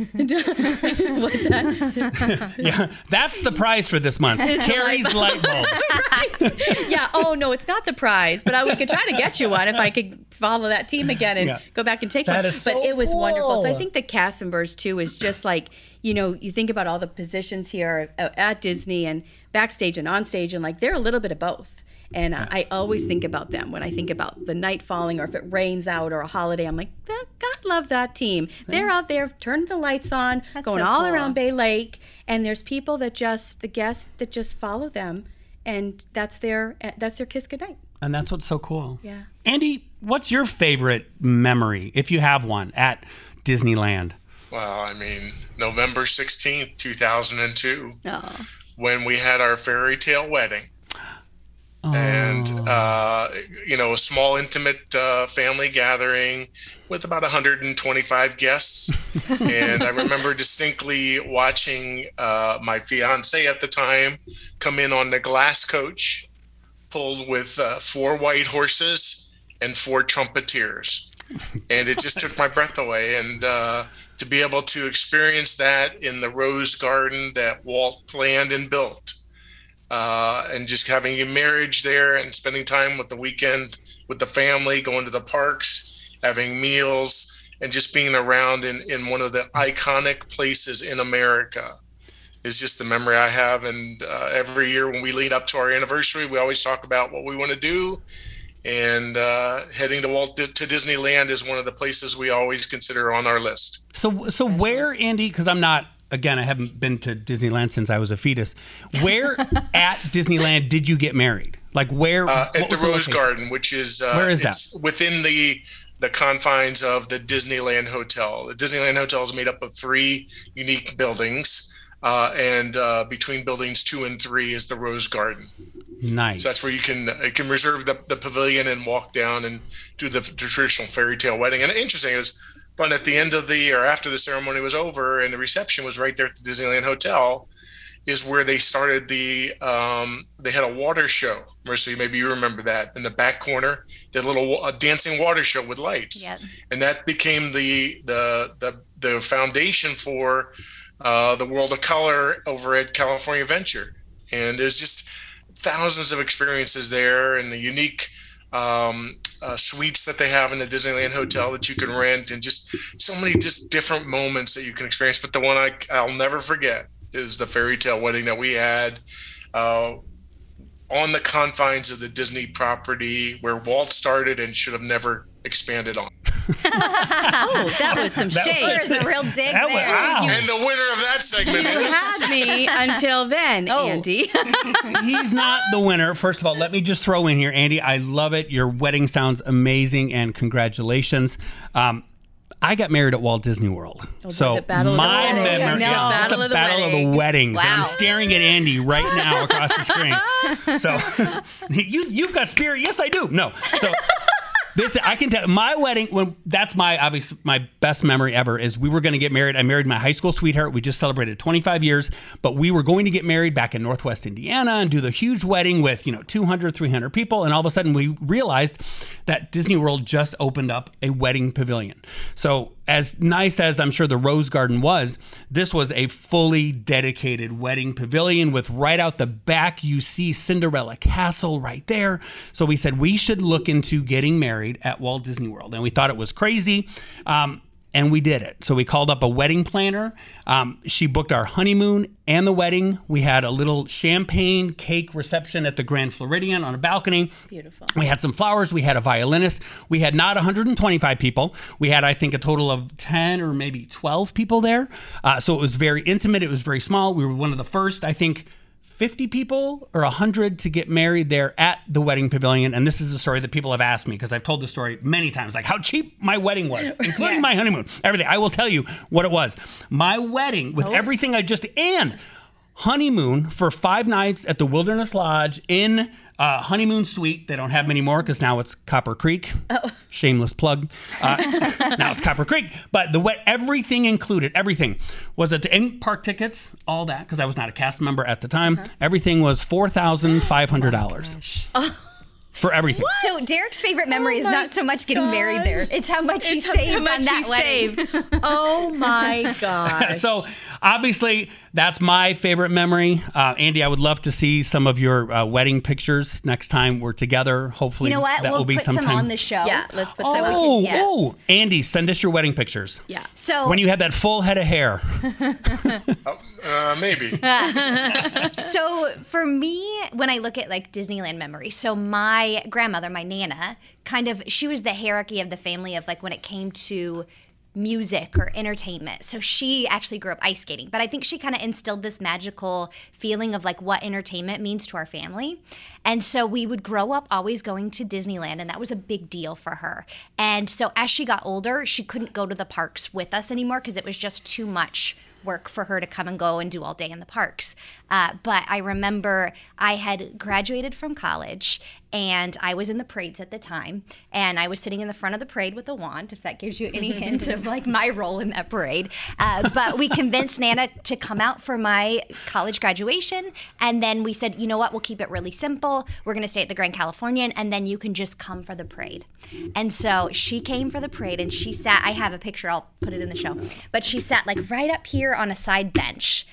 What's that? Yeah, that's the prize for this month. Carrie's light bulb. yeah. Oh no, it's not the prize, but I we could try to get you one if I could follow that team again and Yeah. go back and take That one. is but it was wonderful. So I think the cast members too is just like you know you think about all the positions here uh, at Disney and backstage and on stage and like they're a little bit of both. And uh, I always think about them when I think about the night falling or if it rains out or a holiday. I'm like, "God- God love that team. They're out there turning the lights on, That's going so all cool. around Bay Lake, and there's people that just the guests that just follow them, and that's their uh, that's their kiss goodnight. And that's what's so cool. Yeah. Andy, what's your favorite memory, if you have one, at Disneyland? Well, I mean, November 16th, 2002, Oh. when we had our fairy tale wedding. And, uh, you know, a small, intimate uh, family gathering with about 125 guests. and I remember distinctly watching uh, my fiance at the time come in on the glass coach, pulled with uh, four white horses and four trumpeters and it just took my breath away. And uh, to be able to experience that in the rose garden that Walt planned and built, uh, and just having a marriage there and spending time with the weekend with the family, going to the parks, having meals, and just being around in, in one of the iconic places in America is just the memory I have. And uh, every year when we lead up to our anniversary, we always talk about what we want to do. And uh, heading to Walt to Disneyland is one of the places we always consider on our list. So, so where, Andy? Because I'm not. Again, I haven't been to Disneyland since I was a fetus. Where at Disneyland did you get married? Like where? Uh, at the Rose location? Garden, which is uh, Where is that? within the the confines of the Disneyland Hotel. The Disneyland Hotel is made up of three unique buildings, uh, and uh, between buildings two and three is the Rose Garden. Nice. So that's where you can you can reserve the, the pavilion and walk down and do the, traditional fairy tale wedding. And interesting, it was fun at the end of the or after the ceremony was over and the reception was right there at the Disneyland Hotel, is where they started the um, they had a water show. Marissa, maybe you remember that in the back corner, the little uh, dancing water show with lights, Yep. and that became the the the the foundation for uh, the World of Color over at California Adventure. And there's just thousands of experiences there, and the unique um, uh, suites that they have in the Disneyland Hotel that you can rent, and just so many just different moments that you can experience. But the one I, I'll never forget is the fairy tale wedding that we had. Uh, on the confines of the Disney property where Walt started and should have never expanded on. Oh, that was some shade. There's a real dig That was- there. wow. And the winner of that segment You is had me until then, Oh. Andy. He's not the winner. First of all, let me just throw in here, Andy. I love it. Your wedding sounds amazing, and congratulations. Um, I got married at Walt Disney World. so Oh, the battle of the my memory, No. yeah, it's Battle a of the battle of the weddings. weddings. And I'm staring at Andy right now across the screen. So you you've got spirit. Yes, I do. No. So this I can tell my wedding when that's my obviously my best memory ever is we were going to get married. I married my high school sweetheart. We just celebrated 25 years, but we were going to get married back in Northwest Indiana and do the huge wedding with, you know, 200, 300 people and all of a sudden we realized that Disney World just opened up a wedding pavilion. So as nice as I'm sure the Rose Garden was, this was a fully dedicated wedding pavilion with right out the back you see Cinderella Castle right there. So we said we should look into getting married at Walt Disney World, and we thought it was crazy. Um, and we did it. So we called up a wedding planner. Um, she booked our honeymoon and the wedding. We had a little champagne cake reception at the Grand Floridian on a balcony. Beautiful. We had some flowers. We had a violinist. We had not 125 people. We had, I think, a total of 10 or maybe 12 people there. Uh, so it was very intimate. It was very small. We were one of the first, I think, 50 people or 100 to get married there at the wedding pavilion. And this is a story that people have asked me because I've told the story many times, like how cheap my wedding was, including my honeymoon, everything. I will tell you what it was. My wedding with oh. everything I just, and honeymoon for five nights at the Wilderness Lodge in Uh, Honeymoon Suite, they don't have many more because now it's Copper Creek. Shameless plug. Uh, now it's Copper Creek. But the wet everything included, everything was it in park tickets, all that because I was not a cast member at the time. Everything was four thousand five hundred dollars for everything. So Derek's favorite memory is not so much getting married there; it's how much he It's how saved much on that he wedding. saved. Oh my god! So obviously that's my favorite memory. Uh, Andy, I would love to see some of your uh, wedding pictures next time we're together. Hopefully, You know what? that we'll will be put sometime. some on the show. yeah, let's put So some. we can- Oh, yes. oh, Andy, send us your wedding pictures. yeah. So When you had that full head of hair. Uh, maybe. So for me, when I look at like Disneyland memories, so my grandmother, my nana, kind of she was the hierarchy of the family of like when it came to music or entertainment. So she actually grew up ice skating, but I think she kind of instilled this magical feeling of like what entertainment means to our family. And so we would grow up always going to Disneyland and that was a big deal for her. And so as she got older, she couldn't go to the parks with us anymore because it was just too much work for her to come and go and do all day in the parks. Uh, but I remember I had graduated from college and I was in the parades at the time. And I was sitting in the front of the parade with a wand, if that gives you any hint of like my role in that parade. Uh, but we convinced Nana to come out for my college graduation. And then we said, you know what, we'll keep it really simple. We're going to stay at the Grand Californian and then you can just come for the parade. And so she came for the parade and she sat, I have a picture, I'll put it in the show, but she sat like right up here on a side bench.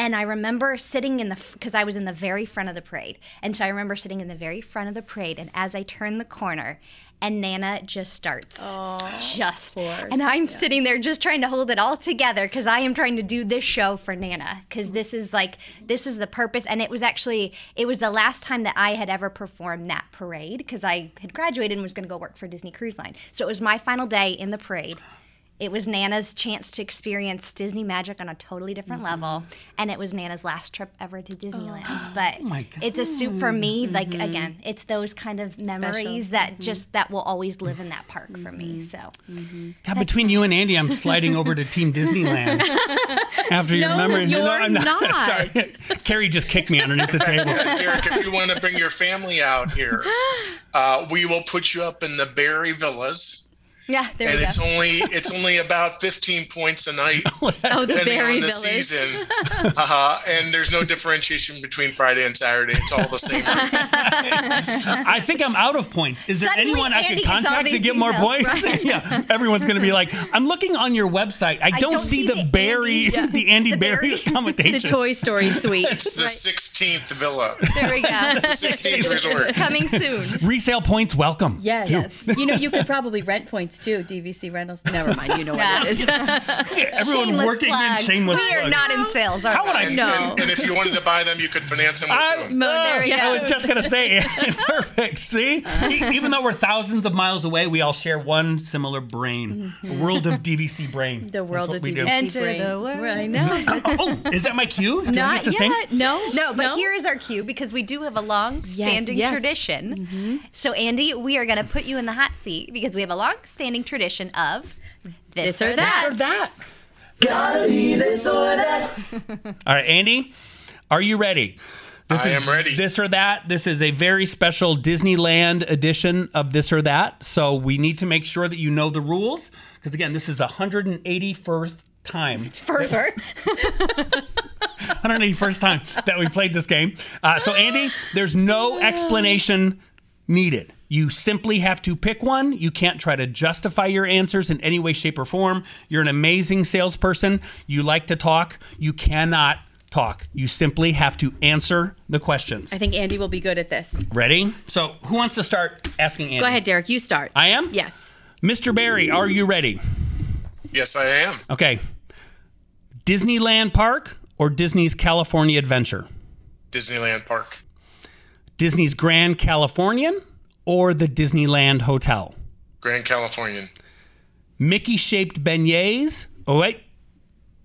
And I remember sitting in the, because I was in the very front of the parade. And so I remember sitting in the very front of the parade. And as I turned the corner, and Nana just starts just, and I'm sitting there just trying to hold it all together because I am trying to do this show for Nana because this is like, this is the purpose. And it was actually, it was the last time that I had ever performed that parade because I had graduated and was going to go work for Disney Cruise Line. So it was my final day in the parade. It was Nana's chance to experience Disney magic on a totally different mm-hmm. level, and it was Nana's last trip ever to Disneyland. Oh, but oh my God. it's a soup for me. Like mm-hmm. again, it's those kind of memories that mm-hmm. just that will always live in that park for me. So God, between you and Andy, I'm sliding over to Team Disneyland after your No, memory. you're I'm not. Sorry. Carrie just kicked me underneath the table. Derek, if you want to bring your family out here, uh, we will put you up in the Barry Villas. Yeah, there and it's only it's only about 15 points a night Oh, the depending Barry on the Villas. season uh-huh. and there's no differentiation between friday and saturday it's all the same I think I'm out of points. Is there Suddenly, anyone I Andy could contact to these get more emails, points? right? yeah, everyone's going to be like, I'm looking on your website. I don't, don't see, see the, the Barry, Andy- the Andy the Barry Barry- The. Toy Story suite. it's the 16th villa There we go. 16th resort Coming soon. Resale points, welcome. Yes. You know, you could probably rent points too. DVC rentals. Never mind. You know what it is. Everyone Shameless working plug. in shameless We are plug. not in sales. Are How would we? I and, No. and, and if you wanted to buy them you could finance them with I, them. No, there oh, you I was just gonna say, perfect. See, E- even though we're thousands of miles away, we all share one similar brain, a mm-hmm. world of DVC brain. The world of DVC do. Enter brain. the world. I know. Oh, oh, is that my cue? Do Not get to sing? yet. No. No, but here is our cue because we do have a long standing yes. tradition. Mm-hmm. So, Andy, we are going to put you in the hot seat because we have a long standing tradition of this, or that. This or that. got that. All right, Andy, are you ready? This I is am ready. This or that. This is a very special Disneyland edition of this or that. So we need to make sure that you know the rules because again, this is 181st time, Further. 181st time that we played this game. Uh, so Andy, there's no explanation needed. You simply have to pick one. You can't try to justify your answers in any way, shape, or form. You're an amazing salesperson. You like to talk. You cannot talk. You simply have to answer the questions. I think Andy will be good at this. Ready? So, who wants to start asking Andy? Go ahead, Derek. You start. I am? Yes. Mr. Barry, are you ready? yes i am Okay. Disneyland Park or Disney's California Adventure? disneyland park Disney's Grand Californian or the Disneyland Hotel? grand californian Mickey shaped beignets. Oh, wait.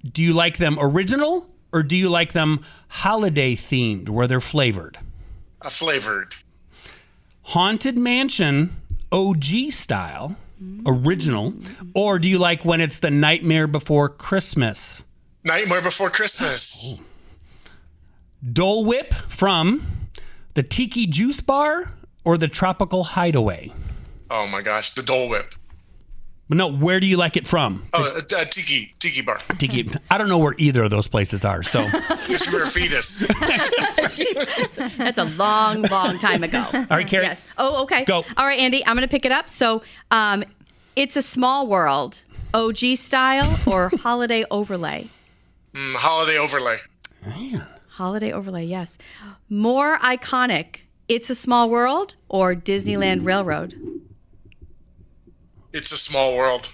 Do you like them original or do you like them holiday themed where they're flavored? A flavored Haunted Mansion OG style, original, or do you like when it's the Nightmare Before Christmas? nightmare before christmas Dole Whip from The Tiki Juice Bar or the Tropical Hideaway? Oh my gosh, the Dole Whip. But no, where do you like it from? Oh, uh, uh, Tiki Tiki Bar. Tiki. I don't know where either of those places are. So Yes, you were a fetus. That's a long, long time ago. All right, Carrie. Yes. Oh, okay. Go. All right, Andy, I'm going to pick it up. So, um, it's a small world, OG style or holiday overlay? Mm, holiday overlay. Man. Holiday overlay, yes. More iconic, It's a Small World or Disneyland Railroad? It's a small world.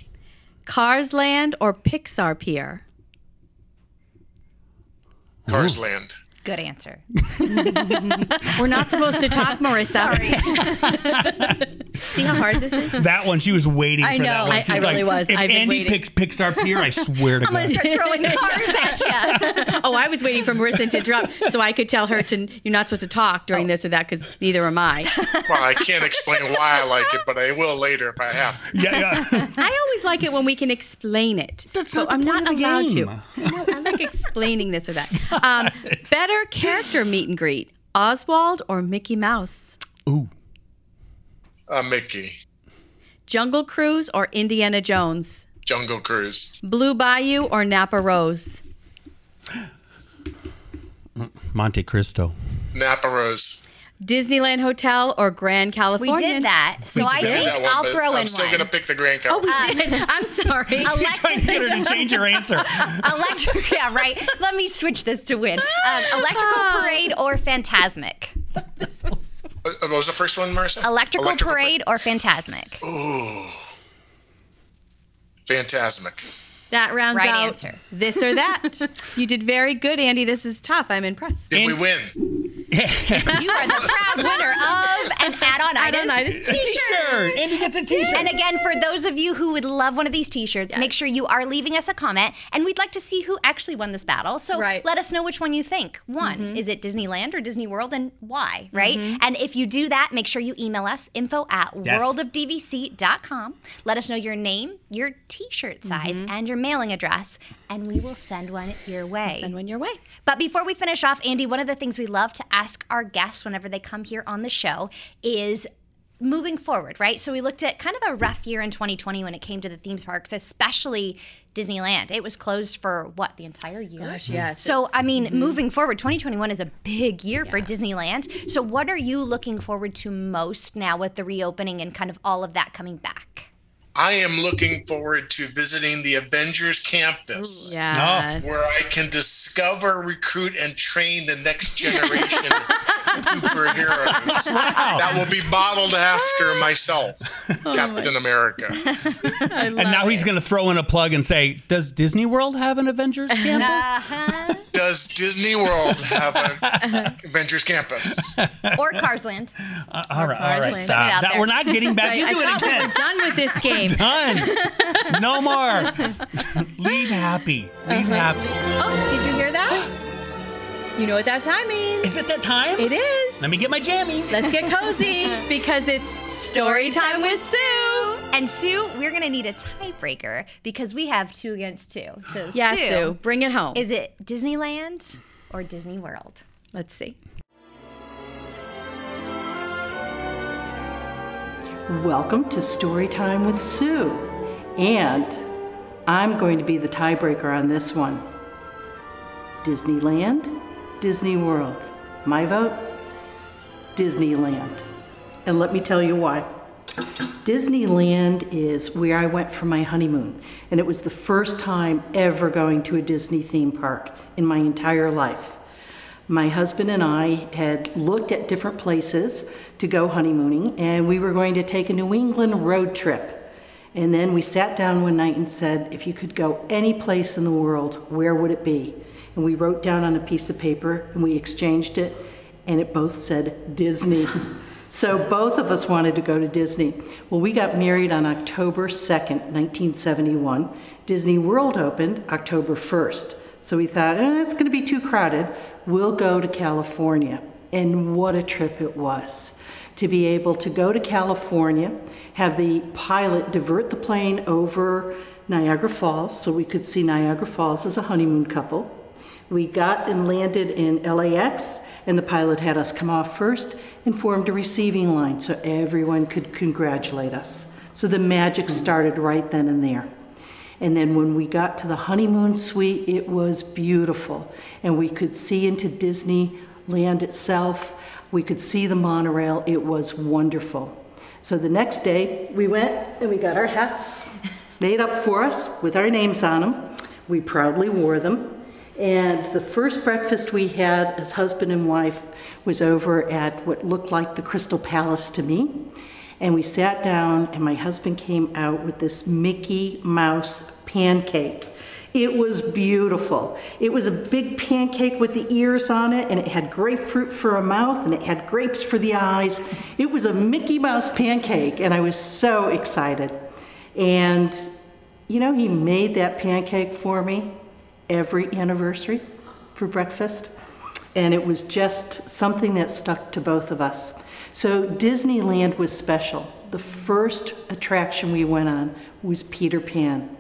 Cars Land or Pixar Pier? Cars Land. Good answer. We're not supposed to talk, Marissa. See how hard this is? that one, she was waiting I for know. that one. I- She's I really was. If I've been Andy waiting. picks Pixar Pier, I swear to God. I'm gonna God. start throwing cars at you. Oh, I was waiting for Marissa to drop so I could tell her to you're not supposed to talk during this or that because neither am I. Well, I can't explain why I like it, but I will later if I have to. Yeah, yeah. I always like it when we can explain it. That's so not the I'm point not of the allowed game. to. No, I like explaining this or that. Um, better character meet and greet: Oswald or Mickey Mouse? Ooh. Uh, Mickey. Jungle Cruise or Indiana Jones? Jungle Cruise. Blue Bayou or Napa Rose? Monte Cristo. Napa Rose. Disneyland Hotel or Grand California? We did that. So I I did think that one, I'll but throw I'm in still gonna pick the Grand Oh, California. we did. I'm sorry. Elec- Trying to get her to change her answer. electric, yeah, right. Let me switch this to win. Um, electrical parade or Fantasmic. Uh, what was the first one, Marissa? Electrical, parade or Fantasmic. Fantasmic. That rounds Right out answer. this or that. you did very good, Andy. This is tough. I'm impressed. Did we win? You are the proud winner of an add-on item. T-shirt. Andy gets a T-shirt. And again, for those of you who would love one of these T-shirts, make sure you are leaving us a comment, and we'd like to see who actually won this battle. So Right. let us know which one you think won. Mm-hmm. Is it Disneyland or Disney World, and why? Mm-hmm. Right? And if you do that, make sure you email us info at Yes. worldofdvc.com. Let us know your name, your T-shirt size, mm-hmm. and your mailing address, and we will send one your way. Send one your way. But before we finish off, Andy, one of the things we love to ask our guests whenever they come here on the show is moving forward, right? So we looked at kind of a rough year in 2020 when it came to the theme parks, especially Disneyland. It was closed for what, the entire year? Gosh, yes, So, I mean, mm-hmm. moving forward, 2021 is a big year for Disneyland. So, what are you looking forward to most now with the reopening and kind of all of that coming back? I am looking forward to visiting the Avengers campus. Yeah. Oh. Where I can discover, recruit, and train the next generation of superheroes. That will be bottled after myself, Captain America. and now he's going to throw in a plug and say, "Does Disney World have an Avengers campus?" Uh-huh. Does Disney World have an Avengers campus? or Carsland? all right, all right. Cars Land. Stop. Put it out That, we're not getting back I, into I it thought we again. done with this game. Done. No more. Leave happy. Leave happy. Oh, did you hear that? You know what that time means. Is it that time? It is. Let me get my jammies. Let's get cozy because it's story time with Sue. And Sue, we're going to need a tiebreaker because we have two against two. So, Yeah, Sue, bring it home. is it Disneyland or Disney World? Let's see. Welcome to Storytime with Sue. And I'm going to be the tiebreaker on this one. Disneyland, Disney World. My vote? Disneyland. And let me tell you why. Disneyland is where I went for my honeymoon, and it was the first time ever going to a Disney theme park in my entire life. My husband and I had looked at different places to go honeymooning, and we were going to take a New England road trip. And then we sat down one night and said, if you could go any place in the world, where would it be? And we wrote down on a piece of paper and we exchanged it, and it both said Disney. So both of us wanted to go to Disney. Well, we got married on October 2nd, 1971. Disney World opened October 1st. So we thought, eh, it's going to be too crowded. We'll go to California. And what a trip it was. To be able to go to California, have the pilot divert the plane over Niagara Falls so we could see Niagara Falls as a honeymoon couple. We got and landed in LAX, And the pilot had us come off first and formed a receiving line so everyone could congratulate us. So the magic started right then and there. And then when we got to the honeymoon suite, it was beautiful. And we could see into Disneyland itself. We could see the monorail. It was wonderful. So the next day, we went and we got our hats made up for us with our names on them. We proudly wore them. And the first breakfast we had as husband and wife was over at what looked like the Crystal Palace to me. And we sat down, and my husband came out with this Mickey Mouse pancake. It was beautiful. It was a big pancake with the ears on it, and it had grapefruit for a mouth, and it had grapes for the eyes. It was a Mickey Mouse pancake, and I was so excited. And, you know, he made that pancake for me every anniversary for breakfast, and it was just something that stuck to both of us. So Disneyland was special. The first attraction we went on was Peter Pan.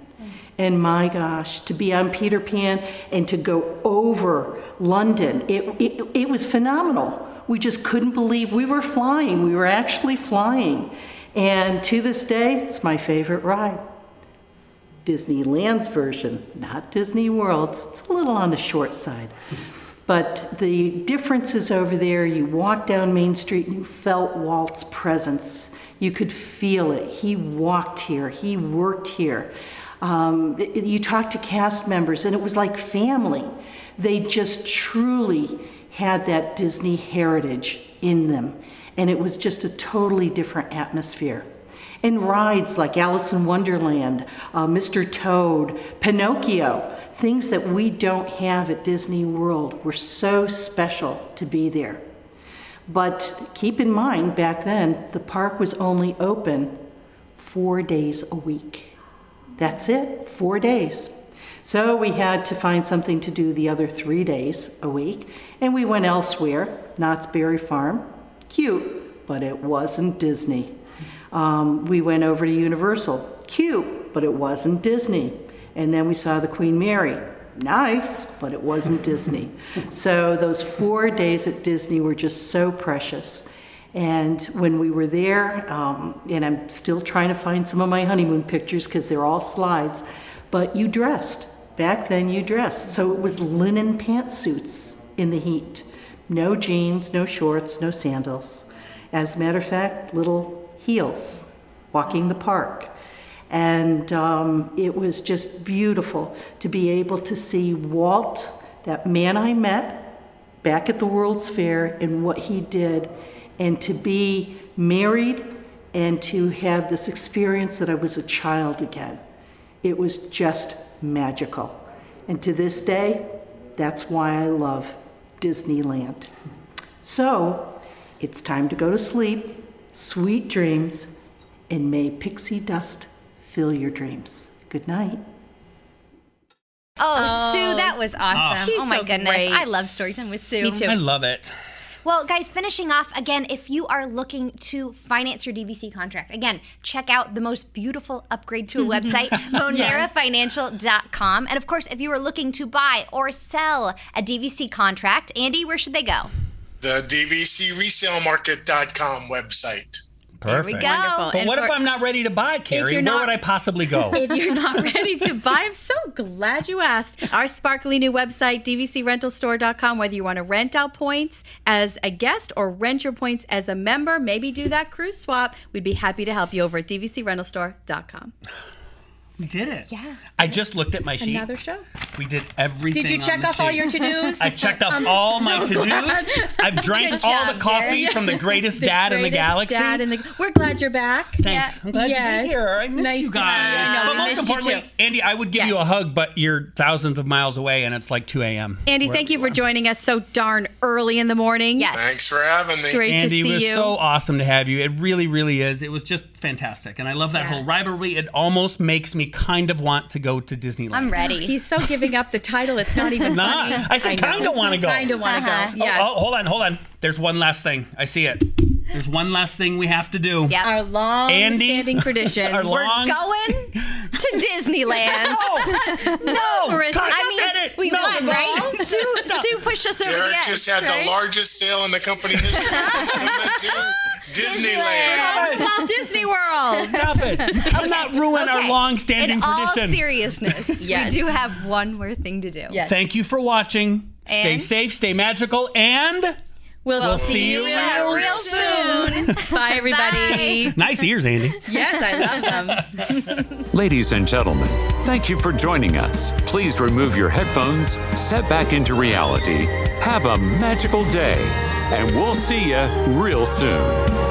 And my gosh, to be on Peter Pan and to go over London, it, it, it was phenomenal. We just couldn't believe we were flying. We were actually flying. And to this day, it's my favorite ride. Disneyland's version, not Disney World's. It's a little on the short side. But the difference is over there, you walk down Main Street and you felt Walt's presence. You could feel it. He walked here, he worked here. Um, you talked to cast members, and it was like family. They just truly had that Disney heritage in them, and it was just a totally different atmosphere. And rides like Alice in Wonderland, uh, Mr. Toad, Pinocchio, things that we don't have at Disney World were so special to be there. But keep in mind, back then, the park was only open four days a week. That's it, four days. So we had to find something to do the other three days a week, and we went elsewhere, Knott's Berry Farm. Cute, but it wasn't Disney. Um, we went over to Universal. Cute, but it wasn't Disney. And then we saw the Queen Mary. Nice, but it wasn't Disney. So those four days at Disney were just so precious. And when we were there, um, and I'm still trying to find some of my honeymoon pictures because they're all slides, but you dressed. Back then, you dressed. So it was linen pantsuits in the heat. No jeans, no shorts, no sandals. As a matter of fact, little heels, walking the park. And um, it was just beautiful to be able to see Walt, that man I met back at the World's Fair, and what he did, and to be married and to have this experience that I was a child again. It was just magical. And to this day, that's why I love Disneyland. So it's time to go to sleep, sweet dreams, and may pixie dust fill your dreams. Good night. Oh, Sue, oh. that was ah. awesome. She's oh my so goodness. great. I love storytime with Sue. Me too. I love it. Well, guys, finishing off again, if you are looking to finance your DVC contract, again, check out the most beautiful upgrade to a website, monerafinancial.com. And of course, if you are looking to buy or sell a DVC contract, Andy, where should they go? The DVCResaleMarket.com website. There we Perfect. go. Wonderful. But And what if I'm not ready to buy, Carrie? you're Where not- would I possibly go? if you're not ready to buy, I'm so glad you asked. Our sparkly new website, dvcrentalstore.com, whether you want to rent out points as a guest or rent your points as a member, maybe do that cruise swap, we'd be happy to help you over at dvcrentalstore.com. we did it. Yeah. I just looked at my sheet. Another show? We did everything. Did you on check the off all your to-dos? I checked off I'm all my to-dos. I've drank Good all job, the coffee Jerry. from the greatest The dad in the galaxy. dad in the- We're glad you're back. Thanks. Yeah. I'm glad to be here. I missed Nice you to see guys. you. No, but most importantly. Andy, I would give you a hug, but you're thousands of miles away and it's like 2 a.m. Andy, wherever thank you for are. joining us so darn early in the morning. Yes. Thanks for having me. Great to Andy, see it was so awesome to have you. It really, really is. It was just fantastic. And I love that Yeah. whole rivalry. It almost makes me kind of want to go to Disneyland. I'm ready. He's so giving up the title. It's not even Nah, funny. I said know. kinda wanna go. Kinda want to Uh-huh. go. Yes. Oh, oh, hold on, hold on. There's one last thing. I see it. There's one last thing we have to do. Yep. Our long Andy, standing tradition. our We're long going to Disneyland. No, no, Marissa, cut, I mean, edit. we no. won, right? Sue, Sue pushed us over the Derek edge. just had right? the largest sale in the company history. It's coming to Disneyland. Walt Disney World. Stop it. You cannot ruin our Okay. long-standing In all tradition. seriousness, Yes. we do have one more thing to do. Yes. Thank you for watching. Stay And? safe, stay magical, and We'll, see you real, real soon. Bye, everybody. nice ears, Andy. Yes, I love them. Ladies and gentlemen, thank you for joining us. Please remove your headphones, step back into reality, have a magical day, and we'll see you real soon.